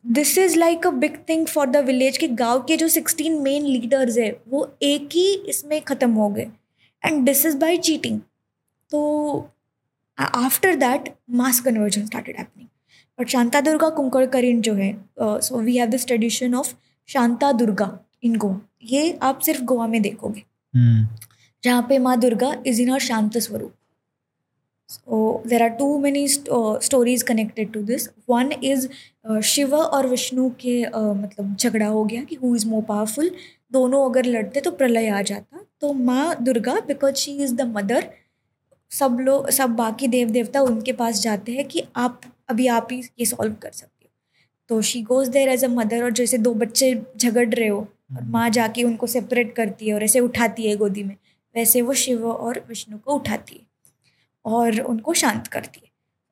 this is like a big thing for the village कि गाँव के जो सिक्सटीन मेन लीडर्स है वो एक ही इसमें ख़त्म हो गए। And this is by cheating तो after that mass conversion started happening but Shanta Durga Kunkadkarin जो है so we have this tradition of Shanta Durga in Goa ये आप सिर्फ़ गोवा में देखोगे। हम्म, जहाँ पे माँ दुर्गा इज़ इन हर शांत स्वरूप। So there are too many stories connected to this one is Shiva और विष्णु के uh, मतलब झगड़ा हो गया कि हु इज़ मोर पावरफुल दोनों अगर लड़ते तो प्रलय आ जाता। तो माँ Durga because she is the mother सब लोग सब बाकी देव देवता उनके पास जाते हैं कि आप अभी आप ही ये सॉल्व कर सकते हो। तो she goes there as a mother और जैसे दो बच्चे झगड़ रहे हो और माँ जाके उनको सेपरेट करती है और ऐसे उठाती है गोदी में वैसे वो शिव और विष्णु को उठाती है और उनको शांत करती है।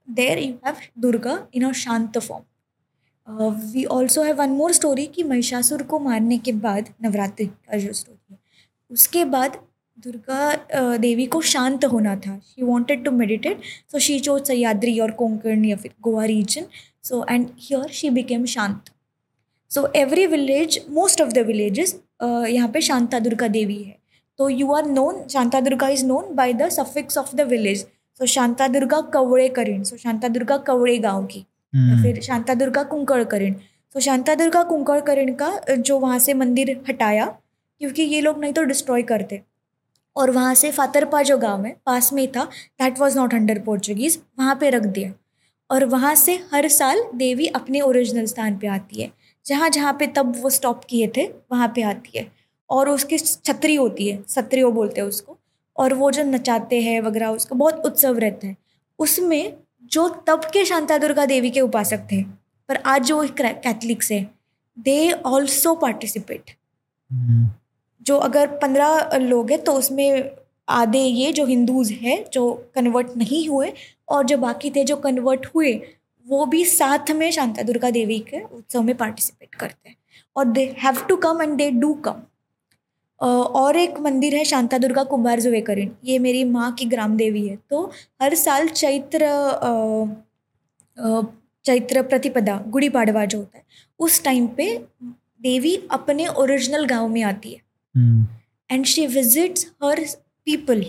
There you have Durga in a shant form we also have one more story कि महिषासुर को मारने के बाद नवरात्रि का जो स्टोरी है उसके बाद दुर्गा देवी को शांत होना था। She wanted to meditate so she chose Sahyadri और कोंकण या फिर Goa region so and here she became shant so every village most of the villages यहाँ पे शांता दुर्गा देवी है। तो you are known Shanta Durga is known by the suffix of the village so Shanta Durga Kavade Karin so Shanta Durga Kavade गाँव की। या हम्म, फिर शांता दुर्गा कुंकड़ करीण तो शांता दुर्गा कुंकड़ करीण का जो वहाँ से मंदिर हटाया क्योंकि ये लोग नहीं तो डिस्ट्रॉय करते। और वहाँ से फातरपा जो गाँव है, पास में ही था that was not under Portuguese वहाँ पे रख दिया। और वहाँ से हर साल देवी अपने ओरिजिनल स्थान पे आती है। जहाँ जहाँ पे तब वो स्टॉप किए थे, वहाँ पे आती है। और उसकी छतरी होती है सत्रियो बोलते हैं उसको। और वो जो नचाते हैं वगैरह, उसका बहुत उत्सव रहता है। उसमें जो तब के शांता दुर्गा देवी के उपासक थे, पर आज जो कैथलिक्स है दे ऑल्सो पार्टिसिपेट जो अगर पंद्रह लोग हैं तो उसमें आधे ये जो हिंदूज हैं, जो कन्वर्ट नहीं हुए, और जो बाकी थे जो कन्वर्ट हुए, वो भी साथ में शांता दुर्गा देवी के उत्सव में पार्टिसिपेट करते हैं। और they have to come and they do come और एक मंदिर है शांता दुर्गा कुंभार जुवेकरीन। ये मेरी माँ की ग्राम देवी है। तो हर साल चैत्र चैत्र प्रतिपदा गुड़ी पाड़वा जो होता है, उस टाइम पे देवी अपने ओरिजिनल गाँव में आती है। And she visits her people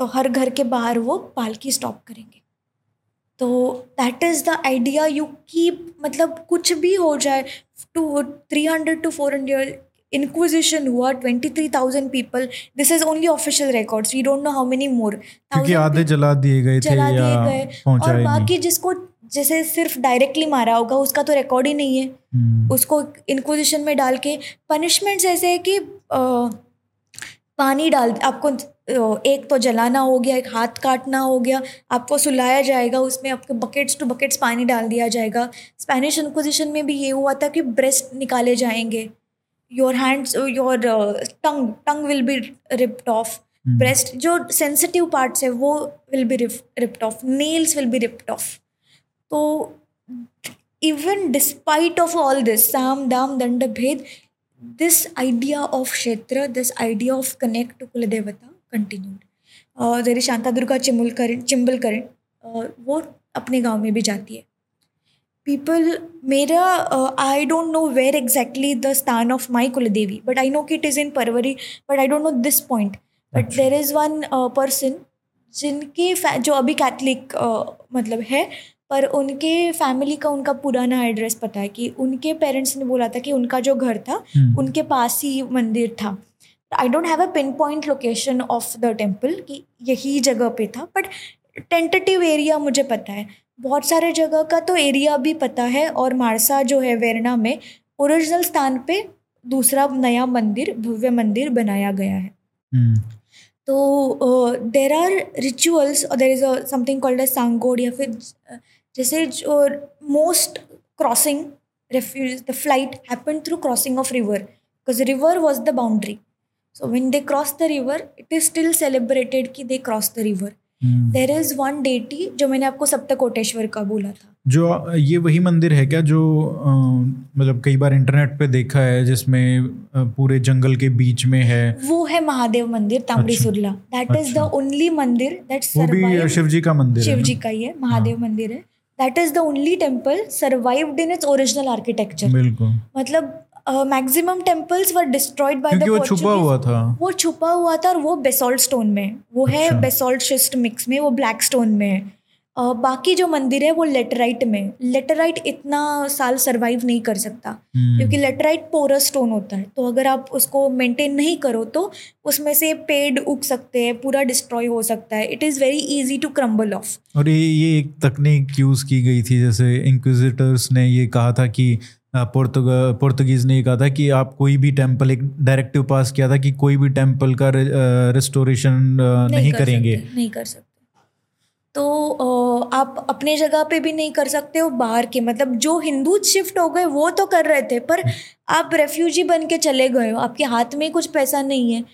तो हर घर के बाहर वो पालकी स्टॉप करेंगे। तो that is the idea you keep मतलब कुछ भी हो जाए two three hundred to four hundred inquisition हुआ twenty three thousand people this is only official records we don't know how many more क्योंकि आधे जला दिए गए जला दिए गए। और बाकी जिसको जैसे सिर्फ़ डायरेक्टली मारा होगा उसका तो रिकॉर्ड ही नहीं है। हम्म, उसको इंक्विजिशन में डाल के पनिशमेंट्स ऐसे है कि पानी डाल आपको एक तो जलाना हो गया एक हाथ काटना हो गया आपको सुलाया जाएगा उसमें आपको बकेट्स टू बकेट्स पानी डाल दिया जाएगा। स्पेनिश इंक्विजिशन में भी ये हुआ था कि ब्रेस्ट निकाले जाएँगे। Your hands your tongue tongue will be ripped off breast जो सेंसिटिव पार्ट्स है वो will be ripped off nails will be ripped off तो even despite of all this साम दाम दंड भेद this idea of kshetra this idea of connect to kuladevata continued. Uh, there is Shanta Durga चिमुलकरण चिम्बलकरण uh, वो अपने गाँव में भी जाती है। पीपल मेरा I don't know where exactly the sthan of my kuldevi but I know कि it is in Parvari but I don't know this point but. There is one person जिनके जो अभी कैथलिक uh, मतलब है पर उनके family का उनका पुराना एड्रेस पता है कि उनके पेरेंट्स ने बोला था कि उनका जो घर था हम्म, उनके पास ही मंदिर था। I don't have a pin point location of the temple कि यही जगह पे था बट टेंटेटिव एरिया मुझे पता है। बहुत सारे जगह का तो एरिया भी पता है और मारसा जो है वेरना में ओरिजिनल स्थान पे दूसरा नया मंदिर भव्य मंदिर बनाया गया है। हम्म, तो देर आर रिचुअल्स और there is a something called a Sangod या फिर जैसे जो most crossing refuge the flight happen through crossing of river because river was the boundary. So when they cross the river it is still celebrated कि they cross the river. Hmm. There is one deity जो मैंने आपको सप्तकोटेश्वर का बोला था। जो ये वही मंदिर है क्या जो मतलब कई बार इंटरनेट पे देखा है जिसमें पूरे जंगल के बीच में है? वो है महादेव मंदिर अच्छा। Surla that is the. Only मंदिर दैट शिव जी का मंदिर शिव जी का ही है महादेव मंदिर है। That is the only temple survived in its original architecture मतलब maximum temples were destroyed by the वो छुपा हुआ था। वो छुपा हुआ था और वो बेसॉल्ट स्टोन में। वो वो है बेसोल्ट शिस्ट मिक्स में वो ब्लैक स्टोन में। है बाकी जो मंदिर है वो लेटराइट में। लेटराइट इतना साल सरवाइव नहीं कर सकता। हम्म, क्योंकि लेटराइट पोरस स्टोन होता है। तो अगर आप उसको मेंटेन नहीं करो तो उसमें से पेड़ उग सकते हैं पूरा डिस्ट्रॉय हो सकता है। It is very easy to crumble off और ये ये एक तकनीक यूज़ की गई थी जैसे इंक्विजिटर्स ने ये कहा था कि पुर्तगा पुर्तगीज़ ने ये कहा था कि आप कोई भी टेंपल एक डायरेक्टिव पास किया था कि कोई भी टेंपल का रिस्टोरेशन नहीं कर करेंगे। नहीं कर सकते। तो अ, आप अपने जगह पे भी नहीं कर सकते हो बाहर के। मतलब जो हिंदू शिफ्ट हो गए वो तो कर रहे थे पर आप रेफ्यूजी बन के चले गए हो। आपके हाथ में कुछ पैसा नहीं है।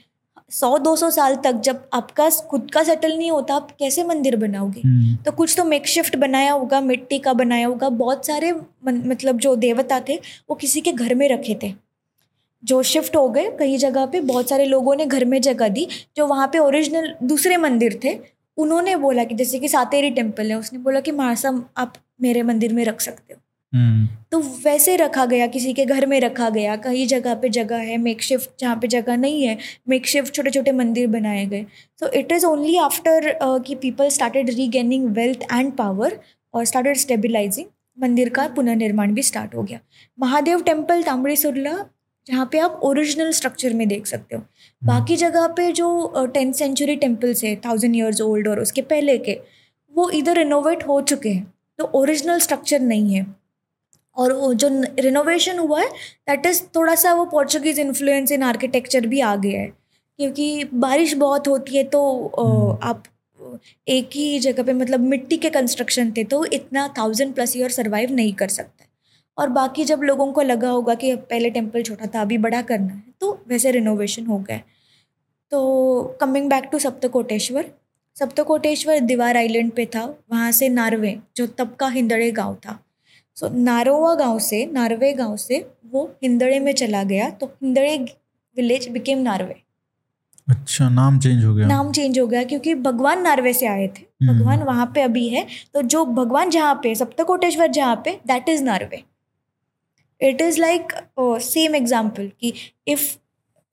सौ दो सौ साल तक जब आपका खुद का सेटल नहीं होता आप कैसे मंदिर बनाओगे? हम्म, तो कुछ तो मेक शिफ्ट बनाया होगा मिट्टी का बनाया होगा। बहुत सारे मतलब जो देवता थे वो किसी के घर में रखे थे। जो शिफ्ट हो गए कई जगह पे बहुत सारे लोगों ने घर में जगह दी जो वहाँ पे ओरिजिनल दूसरे मंदिर थे उन्होंने बोला कि जैसे कि सातेरी टेंपल है उसने बोला कि महासा आप मेरे मंदिर में रख सकते हो। हम्म, तो वैसे रखा गया किसी के घर में रखा गया कई जगह पे जगह है मेक शिफ्ट जहाँ पे जगह नहीं है मेक शिफ्ट छोटे छोटे मंदिर बनाए गए। So it is only after कि people started regaining wealth and power और स्टार्टेड स्टेबिलाइजिंग मंदिर का पुनर्निर्माण भी स्टार्ट हो गया। महादेव टेंपल तांबड़ी सुरला जहाँ पे आप ओरिजिनल स्ट्रक्चर में देख सकते हो। बाकी जगह पे जो टेंथ सेंचुरी टेम्पल्स है थाउज़ेंड ईयर्स ओल्ड और उसके पहले के वो इधर रिनोवेट हो चुके हैं। तो ओरिजिनल स्ट्रक्चर नहीं है। और वो जो रिनोवेशन हुआ है दैट इज़ थोड़ा सा वो पोर्चुगीज़ इन्फ्लुएंस इन आर्किटेक्चर भी आ गया है। क्योंकि बारिश बहुत होती है तो हम्म। आप एक ही जगह पे मतलब मिट्टी के कंस्ट्रक्शन थे तो इतना थाउज़ेंड प्लस ईयर सर्वाइव नहीं कर सकता। और बाकी जब लोगों को लगा होगा कि पहले टेंपल छोटा था अभी बड़ा करना है तो वैसे रिनोवेशन हो गया। तो coming back to Saptakoteshwar Saptakoteshwar Divar island पे था वहाँ से नार्वे जो तब का हिंदड़े गाँव था। सो नारोवा गाँव से नार्वे गाँव से वो हिंदड़े में चला गया तो हिंदड़े विलेज बिकेम नार्वे। अच्छा नाम चेंज हो गया। नाम चेंज हो गया क्योंकि भगवान नार्वे से आए थे। हम्म। भगवान वहाँ पे अभी है तो जो भगवान जहाँ पे सप्तकोटेश्वर जहाँ पे that is Narve. It is like same example कि if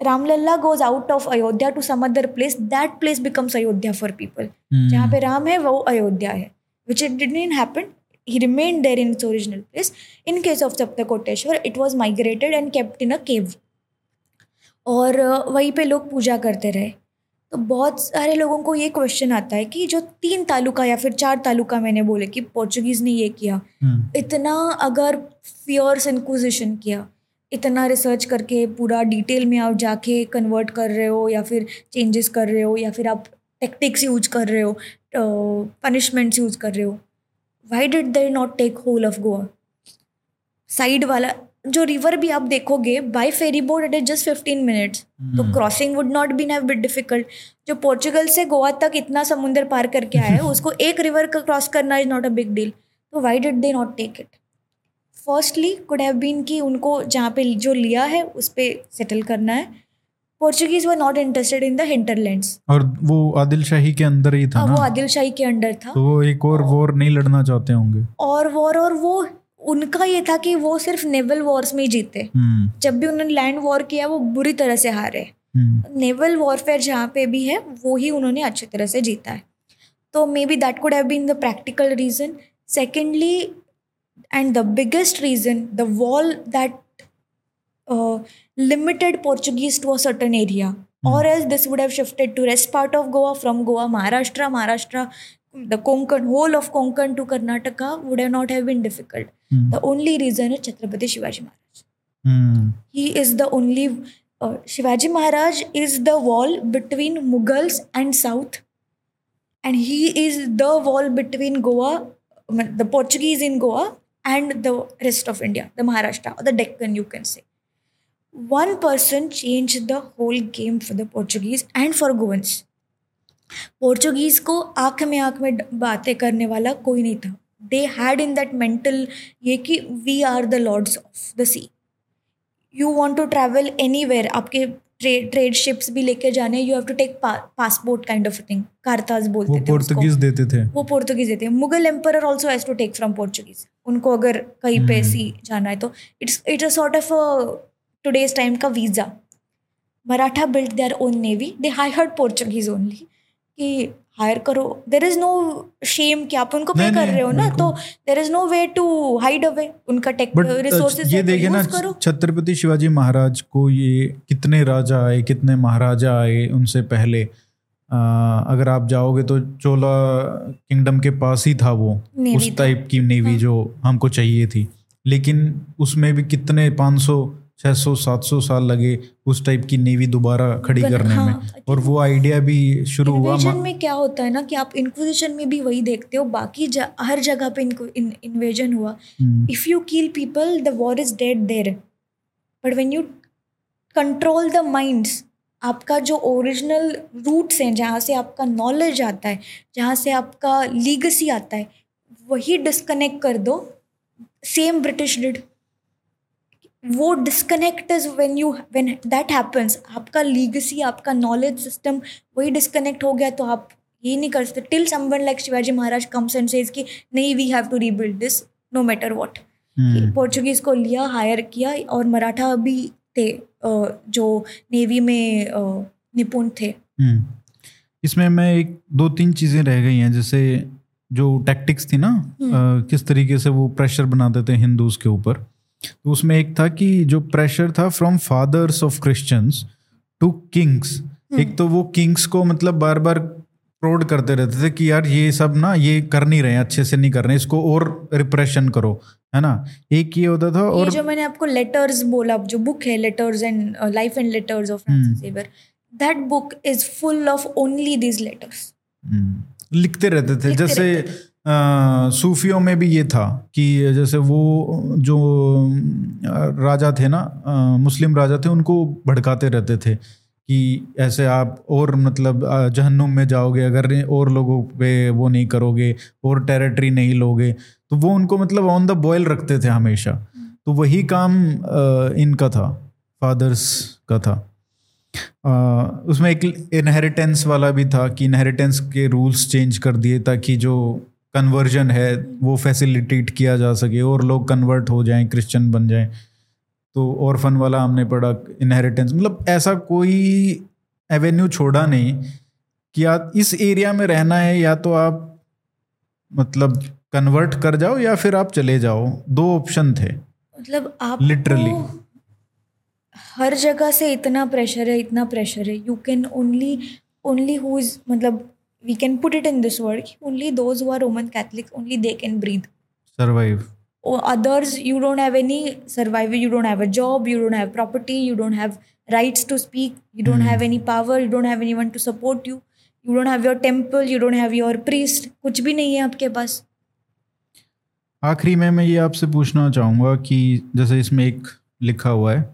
Ramlalla goes out of Ayodhya to some other place that place becomes Ayodhya for people जहाँ पे राम है वो अयोध्या है which it didn't happen he remained there in its original place. In case of saptakoteshwar it was migrated and kept in a cave. और वहीं पे लोग पूजा करते रहे तो बहुत सारे लोगों को ये क्वेश्चन आता है कि जो तीन तालुका या फिर चार तालुका मैंने बोले कि पोर्चुगीज़ ने ये किया हम्म, इतना अगर फियर्स इंक्विजिशन किया इतना रिसर्च करके पूरा डिटेल में आप जाके कन्वर्ट कर रहे हो या फिर चेंजेस कर रहे हो या फिर आप टेक्टिक्स यूज़ कर रहे हो पनिशमेंट्स यूज़ कर रहे हो why did they not take whole of Goa side वाला जो रिवर भी आप देखोगे by ferry boat it is just fifteen minutes तो। Crossing would not been have bit difficult जो पोर्चुगल से गोवा तक इतना समुंदर पार करके आया है उसको एक रिवर का क्रॉस करना is not a big deal तो why did they not take it firstly could have been कि उनको जहाँ पे जो लिया है उस पर सेटल करना है. Portuguese were not interested in the hinterlands और वो आदिल शाही के अंदर ही था वो ना? आदिल शाही के अंडर था। तो वो एक और वॉर नहीं लड़ना चाहते होंगे। और वॉर और वो उनका ये था कि वो सिर्फ़ नेवल वॉर्स में ही जीते। हम्म। जब भी उन्होंने लैंड वॉर किया वो बुरी तरह से हारे। हम्म। नेवल वॉरफेयर जहाँ पे भी है वो ही उन्होंने अच्छी तरह से जीता है। तो maybe that could have been the practical reason secondly and the biggest reason the wall that limited Portuguese to a area और as this would have shifted to rest part of Goa from Goa Maharashtra Maharashtra the Konkan whole of Konkan to Karnataka would have not have been difficult the only reason is Chhatrapati Shivaji Maharaj he is the only Shivaji Maharaj is the wall between Mughals and south and he is the wall between Goa the Portuguese in Goa and the rest of India the Maharashtra the Deccan you can say one person change the whole game for the Portuguese and for Goans Portuguese को आँख में आँख में बातें करने वाला कोई नहीं था they had in that mental ये कि we are the lords of the sea you want to travel anywhere आपके ट्रेड ट्रेड शिप्स भी लेके जाने you have to take passport kind of thing कारताज बोलते वो थे पोर्तुगीज देते थे। वो पोर्तुगीज देते Mughal emperor also has to take from Portuguese उनको अगर कहीं पे हम्म। सी जाना है तो it's it's a sort of today's time का visa Maratha built their own navy they hired Portuguese only कि हायर करो। देर इज़ नो शेम कि आप उनको पे कर रहे हो ना तो there is no way to hide away उनका टेक रिसोर्सेज ये देखिए ना छत्रपति शिवाजी महाराज को ये कितने राजा आए कितने महाराजा आए उनसे पहले। अ, अगर आप जाओगे तो चोला किंगडम के पास ही था वो उस टाइप की नेवी हाँ। जो हमको चाहिए थी। लेकिन उसमें भी कितने 500 600 700 साल लगे उस टाइप की नेवी दोबारा खड़ी करने हाँ, में और वो आइडिया भी शुरू हुआ। इन्वेजन मा- क्या होता है ना कि आप इंक्विजिशन में भी वही देखते हो बाकी ज, हर जगह पे इन्वेजन हुआ। if you kill people the war is dead there. But when you control the minds आपका जो ओरिजिनल रूट्स हैं जहाँ से आपका नॉलेज आता है जहाँ से आपका लीगसी आता है वही डिस्कनेक्ट कर दो। सेम ब्रिटिश डिड वो disconnect is when you when that happens आपका लीगसी आपका नॉलेज सिस्टम वही डिस्कनेक्ट हो गया तो आप ये नहीं कर सकते। Till someone like Shivaji Maharaj comes and says कि नहीं we have to rebuild this no matter what hmm, Portuguese को लिया हायर किया और मराठा भी थे जो नेवी में निपुण थे। हम्म। इसमें मैं एक दो तीन चीज़ें रह गई हैं। जैसे जो टैक्टिक्स थी ना अ, किस तरीके से वो प्रेशर बनाते थे हिंदूज के ऊपर। तो उसमें एक था कि जो प्रेशर था from fathers of Christians to kings एक तो वो किंग्स को मतलब बार बार प्रोड करते रहते थे कि यार ये सब ना ये कर नहीं रहे अच्छे से नहीं कर रहे इसको और रिप्रेशन करो है ना? एक ये होता था ये और जो मैंने आपको लेटर्स बोला जो बुक है letters and life and letters of. Francis that book is full of only these letters लिखते रहते थे लिखते जैसे रहते अ, सूफियों में भी ये था कि जैसे वो जो राजा थे ना मुस्लिम राजा थे, उनको भड़काते रहते थे कि ऐसे आप और मतलब जहन्नुम में जाओगे, अगर और लोगों पे वो नहीं करोगे, और टेरिटरी नहीं लोगे तो वो उनको मतलब ऑन द बॉयल रखते थे हमेशा। तो वही काम इनका था फादर्स का था। उसमें एक इनहेरिटेंस वाला भी था कि इनहेरिटेंस के रूल्स चेंज कर दिए ताकि जो कन्वर्जन है वो फैसिलिटेट किया जा सके और लोग कन्वर्ट हो जाएँ क्रिश्चियन बन जाएँ। तो ऑर्फन वाला हमने पढ़ा इनहेरिटेंस मतलब ऐसा कोई एवेन्यू छोड़ा नहीं कि आप इस एरिया में रहना है या तो आप मतलब कन्वर्ट कर जाओ या फिर आप चले जाओ। दो ऑप्शन थे। मतलब आप लिटरली हर जगह से इतना प्रेशर है इतना प्रेशर है। You can only only who is मतलब we can put it in this word only those who are Roman Catholic only they can breathe survive or others you don't have any survival you don't have a job you don't have property you don't have rights to speak you don't mm. have any power you don't have anyone to support you you don't have your temple you don't have your priest कुछ भी नहीं है आपके पास आखिरी में मैं ये आपसे पूछना चाहूँगा कि जैसे इसमें एक लिखा हुआ है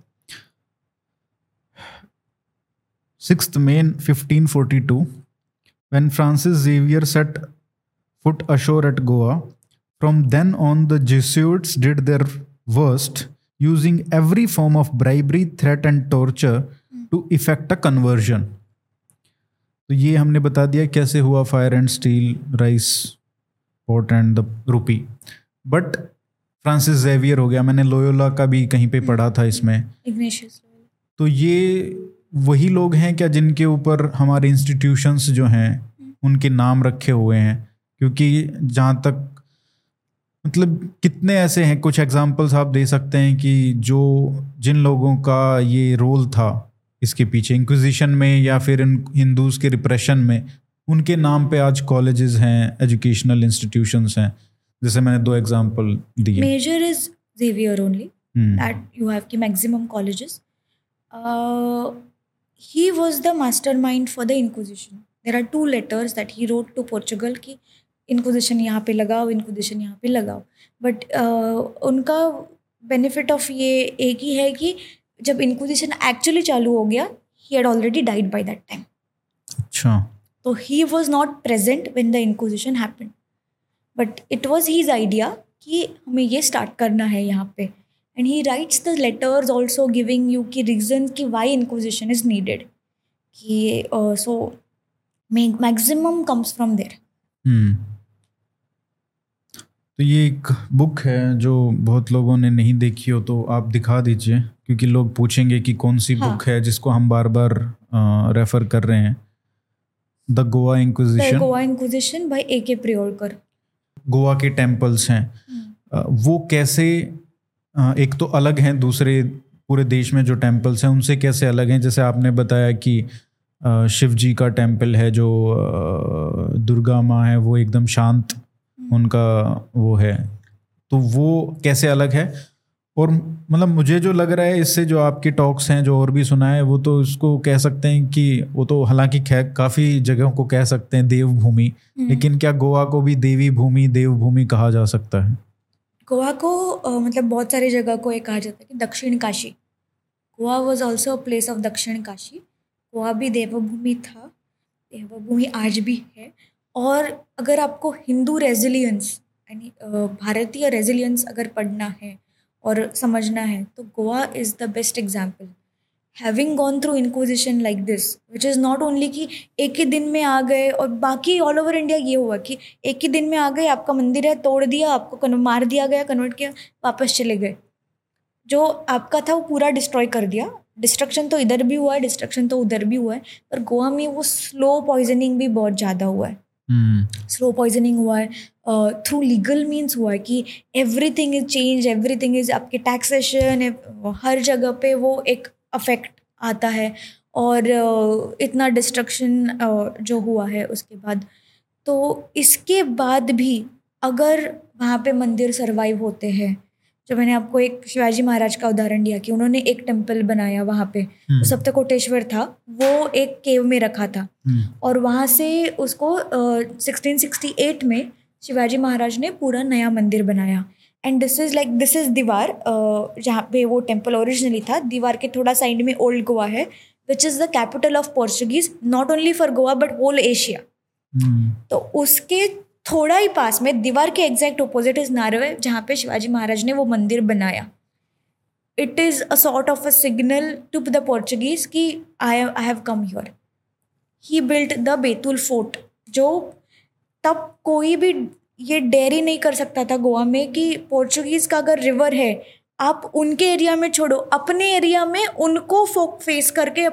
six men 1542 when Francis Xavier set foot ashore at Goa from then on the Jesuits did their worst using every form of bribery threat and torture to effect a conversion तो ये हमने बता दिया कैसे हुआ fire and steel rice pot and the rupee but Francis Xavier हो गया मैंने लोयोला का भी कहीं पे पढ़ा था इसमें तो ये वही लोग हैं क्या जिनके ऊपर हमारे इंस्टीट्यूशंस जो हैं उनके नाम रखे हुए हैं? क्योंकि जहाँ तक मतलब कितने ऐसे हैं कुछ एग्जांपल्स आप दे सकते हैं कि जो जिन लोगों का ये रोल था इसके पीछे इंक्विजिशन में या फिर इन हिंदूज के रिप्रेशन में उनके नाम पे आज कॉलेजेस हैं एजुकेशनल इंस्टीट्यूशंस हैं। जैसे मैंने दो एग्जांपल दिए। Major is Xavier only that you have ki maximum Uh, he was the mastermind for the Inquisition. There are two letters that he wrote to Portugal कि Inquisition यहाँ पे लगाओ Inquisition यहाँ पे लगाओ। बट उनका बेनिफिट ऑफ़ ये एक ही है कि जब इंक्विजिशन एक्चुअली चालू हो गया he had already died by that time अच्छा। तो he was not present when the inquisition happen but it was his idea कि हमें ये स्टार्ट करना है यहाँ पे। And he writes the letters also giving you key reason कि वाई इंक्विजिशन इज़ नीडेड कि so maximum comes from there तो ये एक बुक है जो बहुत लोगों ने नहीं देखी हो तो आप दिखा दीजिए क्योंकि लोग पूछेंगे कि कौन सी हाँ. बुक है जिसको हम बार बार रेफर कर रहे हैं। The Goa inquisition Goa inquisition by A K Priolkar Goa के टेम्पल्स हैं। वो कैसे एक तो अलग हैं दूसरे पूरे देश में जो टेम्पल्स हैं उनसे कैसे अलग हैं? जैसे आपने बताया कि शिव जी का टेंपल है जो दुर्गा माँ है वो एकदम शांत उनका वो है। तो वो कैसे अलग है? और मतलब मुझे जो लग रहा है इससे जो आपके टॉक्स हैं जो और भी सुना है वो तो इसको कह सकते हैं कि वो तो हालाँकि काफ़ी जगहों को कह सकते हैं देवभूमि लेकिन क्या गोवा को भी देवी भूमि देवभूमि कहा जा सकता है? गोवा को uh, मतलब बहुत सारी जगह को एक कहा जाता है कि Dakshin Kashi. Goa was also a place of Dakshin Kashi. Goa भी देवभूमि था। देवभूमि आज भी है। और अगर आपको हिंदू रेजिलियंस यानी भारतीय रेजिलियंस अगर पढ़ना है और समझना है तो Goa is the best example having gone through inquisition like this which is not only कि एक ही दिन में आ गए और बाकी ऑल ओवर इंडिया ये हुआ कि एक ही दिन में आ गए आपका मंदिर है तोड़ दिया आपको मार दिया गया कन्वर्ट किया वापस चले गए। जो आपका था वो पूरा डिस्ट्रॉय कर दिया। डिस्ट्रक्शन तो इधर भी हुआ है डिस्ट्रक्शन तो उधर भी हुआ है पर गोवा में वो स्लो पॉइजनिंग भी बहुत ज़्यादा हुआ है। स्लो पॉइजनिंग हुआ है थ्रू लीगल मीन्स हुआ है कि everything is change everything is आपके टैक्सेशन हर जगह पे वो एक अफेक्ट आता है और uh, इतना डिस्ट्रक्शन जो हुआ है उसके बाद। तो इसके बाद भी अगर वहाँ पे मंदिर सरवाइव होते हैं जो मैंने आपको एक शिवाजी महाराज का उदाहरण दिया कि उन्होंने एक टेंपल बनाया वहाँ पे हम्म, तो सप्तकोटेश्वर था वो एक केव में रखा था। हम्म, और वहाँ से उसको सिक्सटीन सिक्सटी एट में शिवाजी महाराज ने पूरा नया मंदिर बनाया। And this is like this is Divar जहाँ पे वो टेंपल ओरिजिनली था। दीवार के थोड़ा साइड में ओल्ड गोवा है which is the capital of Portuguese not only for Goa but whole Asia तो उसके थोड़ा ही पास में दीवार के एग्जैक्ट ऑपोजिट इज़ नारवे जहाँ पे शिवाजी महाराज ने वो मंदिर बनाया। It is a sort of a signal to the Portuguese कि I I have come here he built the Betul fort जो तब कोई भी ये डेयर ही नहीं कर सकता था गोवा में कि पोर्चुगीज़ का अगर रिवर है आप उनके एरिया में छोड़ो अपने एरिया में उनको फोक फेस करके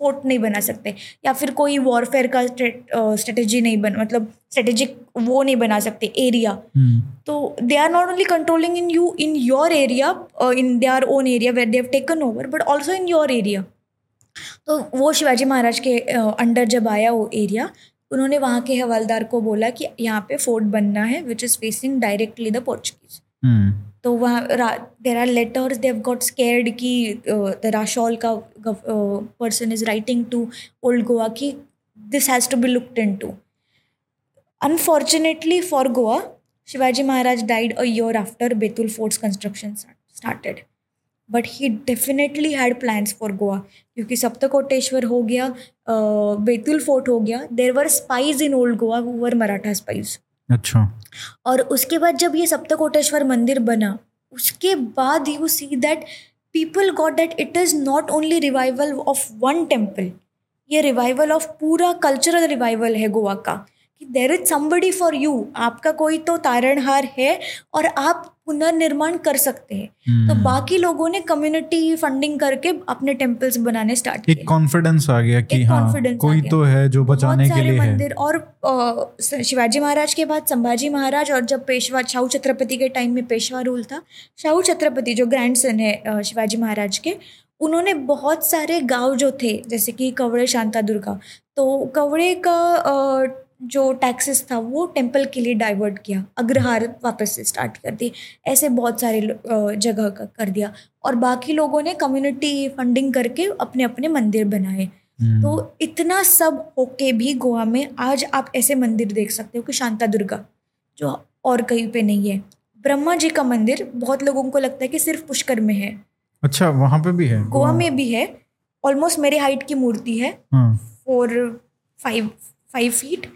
फोर्ट नहीं बना सकते। या फिर कोई वॉरफेयर का स्ट्रेटेजी नहीं बन मतलब स्ट्रेटेजिक वो नहीं बना सकते एरिया। हम्म, तो they are not only controlling in you in your area in they are own area where they have taken over but also in your area तो वो शिवाजी महाराज के अंडर जब आया वो एरिया उन्होंने वहाँ के हवलदार को बोला कि यहाँ पे फोर्ट बनना है which is facing directly the Portuguese तो वहाँ there are letters they got scared कि द राशौल का person is writing to old Goa कि this has to be looked into unfortunately for Goa Shivaji Maharaj died a year after Betul forts construction started. But he definitely had plans for Goa क्योंकि सप्तकोटेश्वर हो गया Betul fort हो गया there were spies in old Goa वो were Maratha spies अच्छा। और उसके बाद जब ये सप्तकोटेश्वर मंदिर बना उसके बाद you see that people got that it is not only revival of one temple ये रिवाइवल ऑफ़ पूरा कल्चरल रिवाइवल है गोवा का कि there is somebody for you आपका कोई तो तारणहार है और आप पुनर्निर्माण कर सकते हैं। तो हम्म, बाकी लोगों ने कम्युनिटी फंडिंग करके अपने टेम्पल्स बनाने स्टार्ट किए। कॉन्फिडेंस आ गया कि हाँ कोई। तो है जो बचाने के लिए है। और शिवाजी महाराज के बाद संभाजी महाराज और जब पेशवा शाहू छत्रपति के टाइम में पेशवा रूल था शाहू छत्रपति जो ग्रैंडसन है शिवाजी महाराज के उन्होंने बहुत सारे गाँव जो थे जैसे कि कवड़े शांता दुर्गा तो कवड़े का जो टैक्सेस था वो टेंपल के लिए डाइवर्ट किया। अग्रहार वापस से स्टार्ट कर दी ऐसे बहुत सारे जगह का कर दिया। और बाकी लोगों ने कम्युनिटी फंडिंग करके अपने अपने मंदिर बनाए। हम्म, तो इतना सब होके भी गोवा में आज आप ऐसे मंदिर देख सकते हो कि शांता दुर्गा जो और कहीं पे नहीं है। ब्रह्मा जी का मंदिर बहुत लोगों को लगता है कि सिर्फ़ पुष्कर में है। अच्छा वहाँ पे भी है? गोवा में भी है। ऑलमोस्ट मेरे हाइट की मूर्ति है। हाँ। फोर फाइव फाइव फीट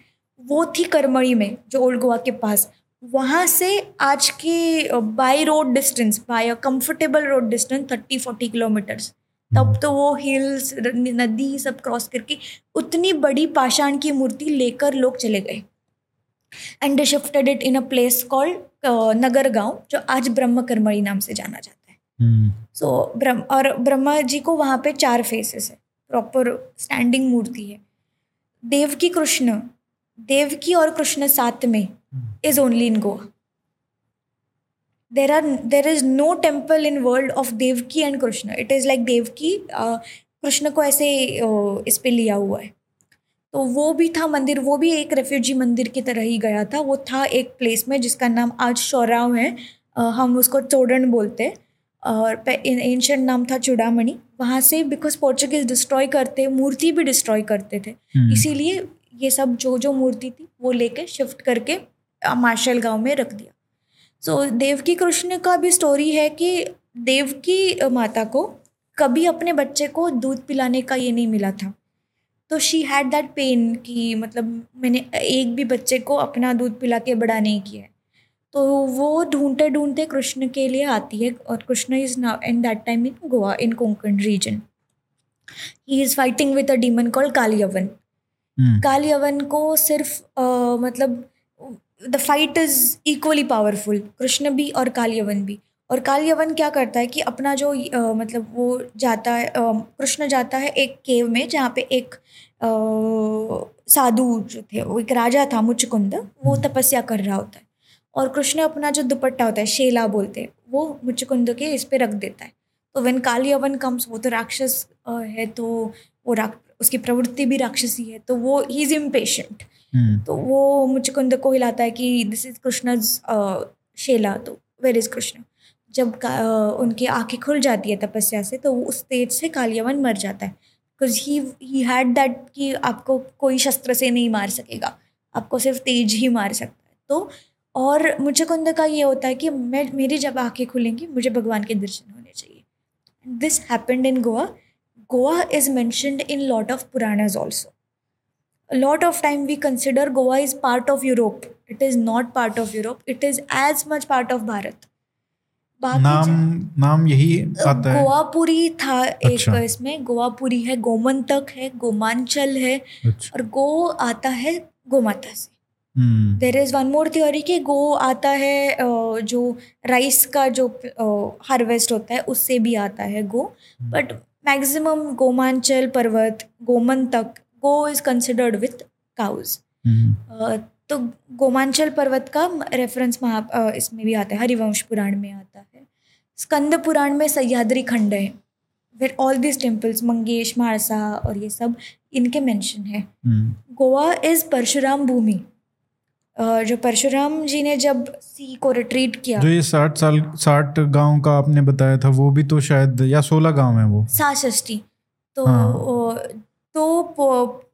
वो थी करमड़ी में जो ओल्ड गोवा के पास। वहाँ से आज की by road distance by a comfortable road distance thirty forty kilometres. तब तो वो हिल्स नदी सब क्रॉस करके उतनी बड़ी पाषाण की मूर्ति लेकर लोग चले गए। And they shifted it in a place called Nagar Gaon जो आज ब्रह्म करमड़ी नाम से जाना जाता है। हम्म, सो ब्रह्म और ब्रह्मा जी को वहाँ पे चार फेसेस है। प्रॉपर स्टैंडिंग मूर्ति है। देव की कृष्ण देवकी और कृष्ण साथ में is only in Goa there are there is no temple in world of Devaki and Krishna it is like Devaki Krishna को ऐसे uh, इस पे लिया हुआ है। तो वो भी था मंदिर वो भी एक रेफ्यूजी मंदिर की तरह ही गया था। वो था एक प्लेस में जिसका नाम आज शौराव है। अ, हम उसको चोडन बोलते हैं। और एंशंट नाम था चूड़ामणि वहाँ से बिकॉज़ पोर्चुगीज डिस्ट्रॉय करते मूर्ति भी डिस्ट्रॉय करते थे। हम्म, इसीलिए ये सब जो जो मूर्ति थी वो लेके शिफ्ट करके मार्शल गाँव में रख दिया। सो so, देवकी कृष्ण का भी स्टोरी है कि देवकी माता को कभी अपने बच्चे को दूध पिलाने का ये नहीं मिला था। तो शी हैड दैट पेन कि मतलब मैंने एक भी बच्चे को अपना दूध पिला के बड़ा नहीं किया है। तो वो ढूंढते ढूंढते कृष्ण के लिए आती है और Krishna is now in that time in Goa in Konkan region he is fighting with a demon call Kalayavan hmm, Kalayavan को सिर्फ़ अ, मतलब the fight is equally powerful Krishna भी और काली अवन भी। और काली अवन क्या करता है कि अपना जो अ, मतलब वो जाता है कृष्ण जाता है एक केव में जहाँ पे एक साधु जो थे वो एक राजा था मुचकुंद वो तपस्या कर रहा होता है। और कृष्ण अपना जो दुपट्टा होता है शेला बोलते हैं वो मुचकुंद के इस पे रख देता है। तो वेन काली अवन कम्स वो तो राक्षस है तो वो उसकी प्रवृत्ति भी राक्षसी है तो वो ही इज़ इम्पेशेंट तो वो मुचकुंद को हिलाता है कि दिस इज़ कृष्णज शेला तो वेर इज़ कृष्ण जब का, उनकी आँखें खुल जाती है तपस्या से तो वो उस तेज से कालियावन मर जाता है। Because he he had that कि आपको कोई शस्त्र से नहीं मार सकेगा आपको सिर्फ़ तेज ही मार सकता है। तो और मुचकुंद का ये होता है कि मैं मेरी जब आँखें खुलेंगी मुझे भगवान के दर्शन होने चाहिए। This happened in Goa Goa is mentioned in lot of puranas also a lot of time we consider goa is part of europe it is not part of europe it is as much part of bharat नाम नाम यही आता है गोवापुरी था एक अच्छा। इसमें गोवापुरी है गोमंतक है गोमांचल है अच्छा और गो आता है गोमाता से हम्म, there is one more theory कि गो आता है जो राइस का जो हार्वेस्ट होता है उससे भी आता है गो बट मैक्सिमम गोमांचल पर्वत गोमंतक गो इज़ कंसिडर्ड विथ काउज तो गोमांचल पर्वत का रेफरेंस महा इसमें भी आता है हरिवंश पुराण में आता है। स्कंद पुराण में सह्याद्री खंड है। फिर all this temples Mangesh Marsa और ये सब इनके मेंशन है। गोवा इज़ परशुराम भूमि जो परशुराम जी ने जब सी को रिट्रीट किया। जो ये साठ साल साठ गाँव का आपने बताया था वो भी तो शायद या सोलह गाँव है वो? साषष्टी तो हाँ। तो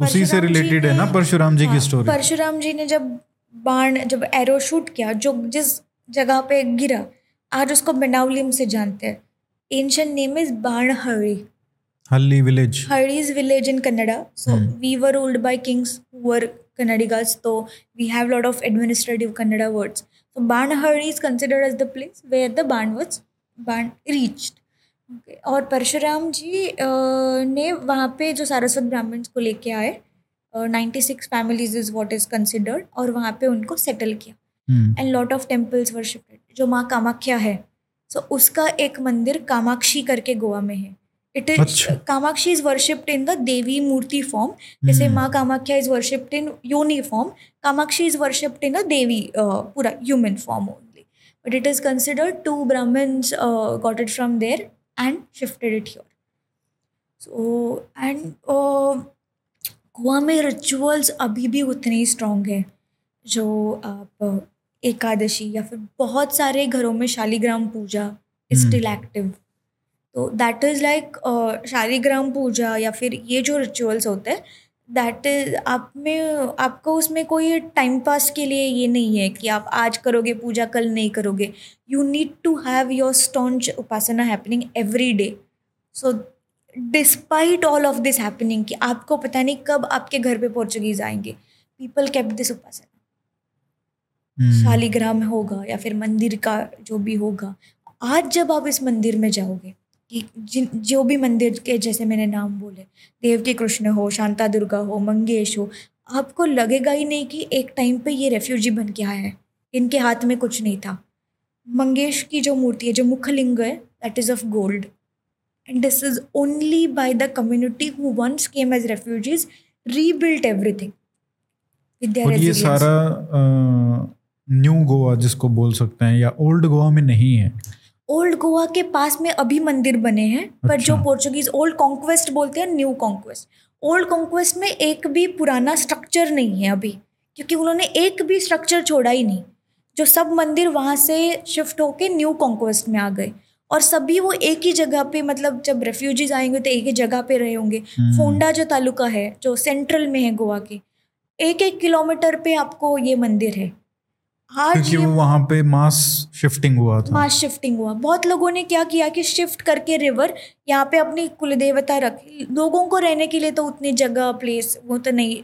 उसी से रिलेटेड है ना परशुराम जी हाँ, की स्टोरी परशुराम जी ने जब बाण जब एरो शूट किया जो जिस जगह पे गिरा आज उसको बेनावलिम से जानते हैं। एंशियंट नेम इज़ बाण हरी हल्ली village is village in Kannada. So Hmm. we were ruled by kings who were Kannadigas. So we have a lot of administrative Kannada words. So Banahari is considered as the place where the Ban was Ban reached. Okay. और परशुराम जी ने वहाँ पे जो सारस्वत ब्राह्मण्स को लेके आए ninety six families is what is considered और वहाँ पे उनको सेटल किया and lot of temples worshipped जो माँ कामाख्या है सो उसका एक मंदिर कामाक्षी करके गोवा में है इट इज़ अच्छा। Kamakshi is worshipped in the Devi Murthy form जैसे हम्म। माँ कामाख्या इज़ वर्शिप्ड इन योनि form Kamakshi is worshipped in a देवी पूरा human form only but it is considered to Brahmins got it from there and shifted it here so and Goa में rituals अभी भी उतने ही strong है जो आप एकादशी या फिर बहुत सारे घरों में शालीग्राम पूजा इज़। स्टिल एक्टिव तो दैट इज़ लाइक शालीग्राम पूजा या फिर ये जो रिचुअल्स होते हैं दैट इज़ आप में आपको उसमें कोई टाइम पास के लिए ये नहीं है कि आप आज करोगे पूजा कल नहीं करोगे। You need to have your staunch Upasana happening every day so despite all of this happening कि आपको पता नहीं कब आपके घर पे पोर्चुगीज आएँगे। पीपल कैप दिस उपासना शालिग्राम होगा या फिर मंदिर का जो भी होगा आज जब आप इस मंदिर में जाओगे कि जिन जो भी मंदिर के जैसे मैंने नाम बोले देव के कृष्ण हो शांता दुर्गा हो मंगेश हो आपको लगेगा ही नहीं कि एक टाइम पे ये रेफ्यूजी बन के आया है। इनके हाथ में कुछ नहीं था। मंगेश की जो मूर्ति है जो मुखलिंग है that is of gold and this is only by the community who once came as refugees rebuilt everything ये सारा न्यू गोवा जिसको बोल सकते हैं या ओल्ड गोवा में नहीं है ओल्ड गोवा के पास में अभी मंदिर बने हैं अच्छा। पर जो। पोर्चुगीज ओल्ड कॉन्क्वेस्ट बोलते हैं न्यू कॉन्क्वेस्ट ओल्ड कॉन्क्वेस्ट में एक भी पुराना स्ट्रक्चर नहीं है अभी क्योंकि उन्होंने एक भी स्ट्रक्चर छोड़ा ही नहीं जो सब मंदिर वहाँ से शिफ्ट होके न्यू कॉन्क्वेस्ट में आ गए और सभी वो एक ही जगह पे मतलब जब रेफ्यूजीज आएँगे तो एक ही जगह पे रहे होंगे हम्म। फोंडा जो तालुका है जो सेंट्रल में है गोवा के एक एक किलोमीटर पे आपको ये मंदिर है आज क्योंकि वो वहाँ पे मास शिफ्टिंग हुआ था। मास शिफ्टिंग हुआ। बहुत लोगों ने क्या किया कि शिफ्ट करके रिवर यहाँ पे अपनी कुलदेवता रखी। लोगों को रहने के लिए तो उतनी जगह प्लेस वो तो नहीं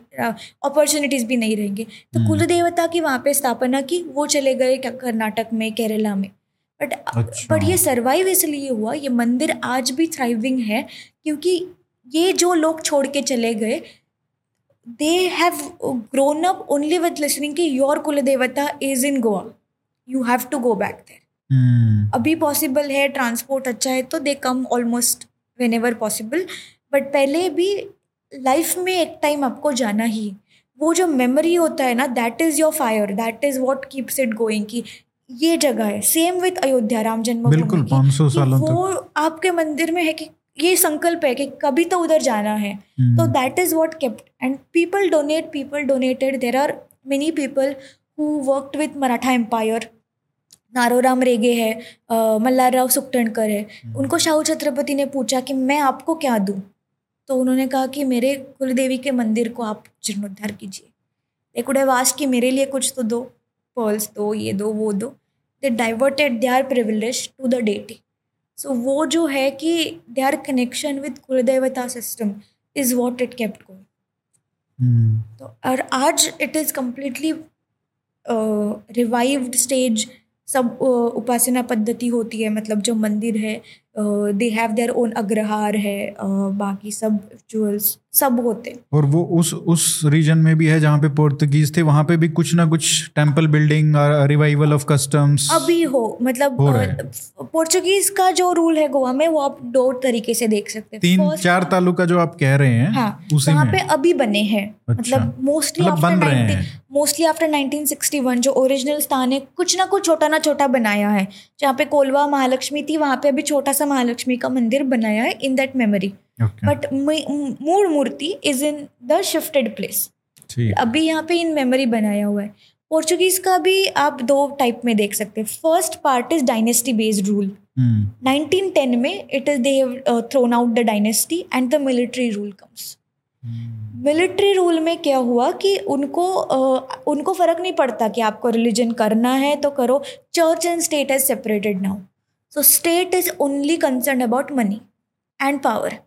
अपॉर्चुनिटीज़ भी नहीं रहेंगे। तो हम्म। कुलदेवता की वहाँ पे स्थापना की वो चले गए कर्नाटक में केरला में। बट अच्छा। बट ये सर्वाइव इसलिए हुआ ये मंदिर आज भी थ्राइविंग है क्योंकि ये जो लोग छोड़ के चले गए they have grown up only with listening कि योर कुलदेवता is in Goa you have to go back there hmm, अभी पॉसिबल है ट्रांसपोर्ट अच्छा है तो they come almost when ever possible but पहले भी लाइफ में एक टाइम आपको जाना ही। वो जो मेमोरी होता है ना that is your fire that is what keeps it going की ये जगह है। सेम विथ अयोध्या राम जन्मभूमि बिल्कुल, की, 500 कि सालों तक। वो आपके मंदिर में है कि ये संकल्प है कि कभी तो उधर जाना है। तो that is what kept and people donate people donated there are many people who worked with Maratha empire Naroram Rege है मल्हारराव सुकटणकर है उनको शाहू छत्रपति ने पूछा कि मैं आपको क्या दूँ? तो उन्होंने कहा कि मेरे कुलदेवी के मंदिर को आप जीर्णोद्धार कीजिए। दे कुड हैव आस्क्ड कि मेरे लिए कुछ तो दो पर्ल्स दो ये दो वो दो। They diverted they are privilege to the deity so so, वो जो है कि दे आर कनेक्शन विद कुलदेवता system is what it kept going hmm, तो और आज it is completely revived stage सब uh, उपासना पद्धति होती है मतलब जो मंदिर है they have their own agrahara है uh, बाकी सब रिचुअल्स सब होते और वो उस उस रीजन में भी है जहाँ पे पोर्तुगीज थे वहाँ पे भी कुछ ना कुछ टेंपल बिल्डिंग और रिवाइवल ऑफ़ कस्टम्स अभी हो मतलब। पोर्चुगीज का जो रूल है गोवा में वो आप दो तरीके से देख सकते हैं तीन चार तालुका जो आप कह रहे हैं हाँ उसी वहाँ पे अभी बने हैं अच्छा। मतलब मोस्टली हैं। मोस्टली आफ्टर 1961 जो ओरिजिनल स्थान है कुछ ना कुछ छोटा ना छोटा बनाया है जहाँ पे कोलवा महालक्ष्मी थी वहाँ पे अभी छोटा सा महालक्ष्मी का मंदिर बनाया है इन दैट मेमोरी बट मूल मूर्ति is in the shifted place अभी यहाँ पे इन मेमोरी बनाया हुआ है। पोर्चुगीज का भी आप दो टाइप में देख सकते हैं। First part is dynasty based rule hmm 1910 में it is they thrown out the dynasty and the military rule comes military rule में क्या हुआ कि उनको अ, उनको फ़र्क नहीं पड़ता कि आपको रिलीजन करना है तो करो। Church and state is separated now so state is only concern about money and power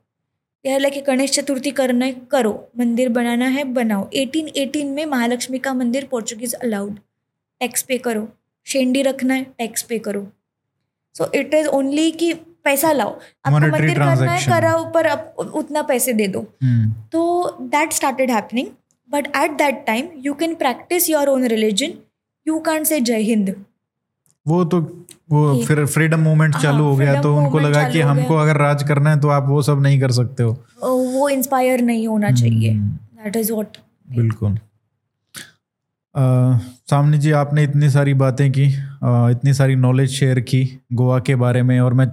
यार लाइक गणेश चतुर्थी करना है करो। मंदिर बनाना है बनाओ। 1818 में महालक्ष्मी का मंदिर पोर्चुगीज अलाउड टैक्स पे करो। शेंडी रखना है टैक्स पे करो। सो इट इज़ ओनली कि पैसा लाओ। आपको मंदिर करना है. कराओ पर आप उतना पैसे दे दो। हम्म। तो that started happening but at that time you can practice your own religion you can say Jai Hind वो तो वो फिर फ्रीडम मूवमेंट हाँ, चालू हो गया तो उनको लगा कि हमको अगर राज करना है तो आप वो सब नहीं कर सकते हो। वो इंस्पायर नहीं होना चाहिए। हम्म, दैट इज़ व्हाट बिल्कुल सामने जी आपने इतनी सारी बातें की अ, इतनी सारी नॉलेज शेयर की गोवा के बारे में और मैं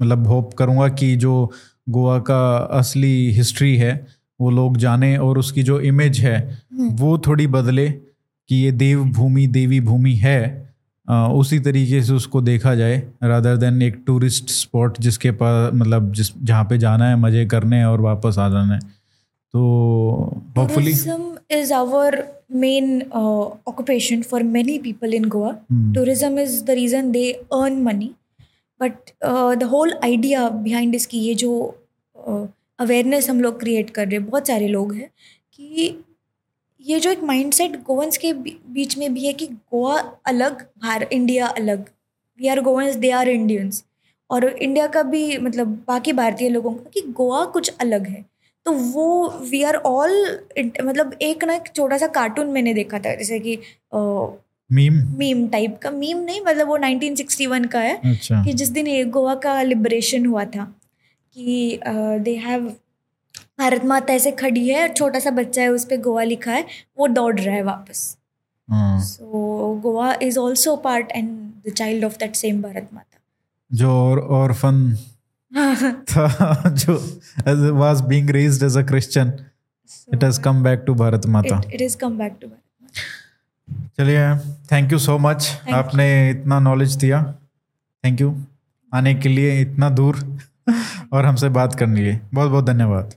मतलब होप करूँगा कि जो गोवा का असली हिस्ट्री है वो लोग जाने और उसकी जो इमेज है वो थोड़ी बदले कि ये देव भूमि देवी भूमि है उसी तरीके से उसको देखा जाए रादर देन एक टूरिस्ट स्पॉट जिसके पास मतलब जिस जहाँ पे जाना है मज़े करने हैं और वापस आ जाना है तो hopefully tourism is our main uh, occupation for many people in goa Hmm. tourism is the reason they earn money but uh, the whole idea behind इसकी ये जो अवेयरनेस हम लोग क्रिएट कर रहे हैं बहुत सारे लोग हैं कि ये जो एक माइंडसेट गोवंस के बीच में भी है कि गोवा अलग भार इंडिया अलग। We are Goans they are Indians और इंडिया का भी मतलब बाकी भारतीय लोगों का कि गोवा कुछ अलग है। तो वो वी आर ऑल मतलब एक ना एक छोटा सा कार्टून मैंने देखा था जैसे कि मीम मीम टाइप का। मीम नहीं मतलब वो 1961 का है अच्छा। कि जिस दिन गोवा का लिबरेशन हुआ था कि दे हैव भारत माता ऐसे खड़ी है और छोटा सा बच्चा है उस पर गोवा लिखा है वो दौड़ रहा है वापस। हाँ। So Goa is also part and the child of that same Bharat Mata. जो और और फन था जो was being raised as a Christian it has come back to Bharat Mata. It is come back to चलिए thank you so much you. आपने इतना knowledge दिया। Thank you आने के लिए इतना दूर और हमसे बात करने के लिए। बहुत बहुत धन्यवाद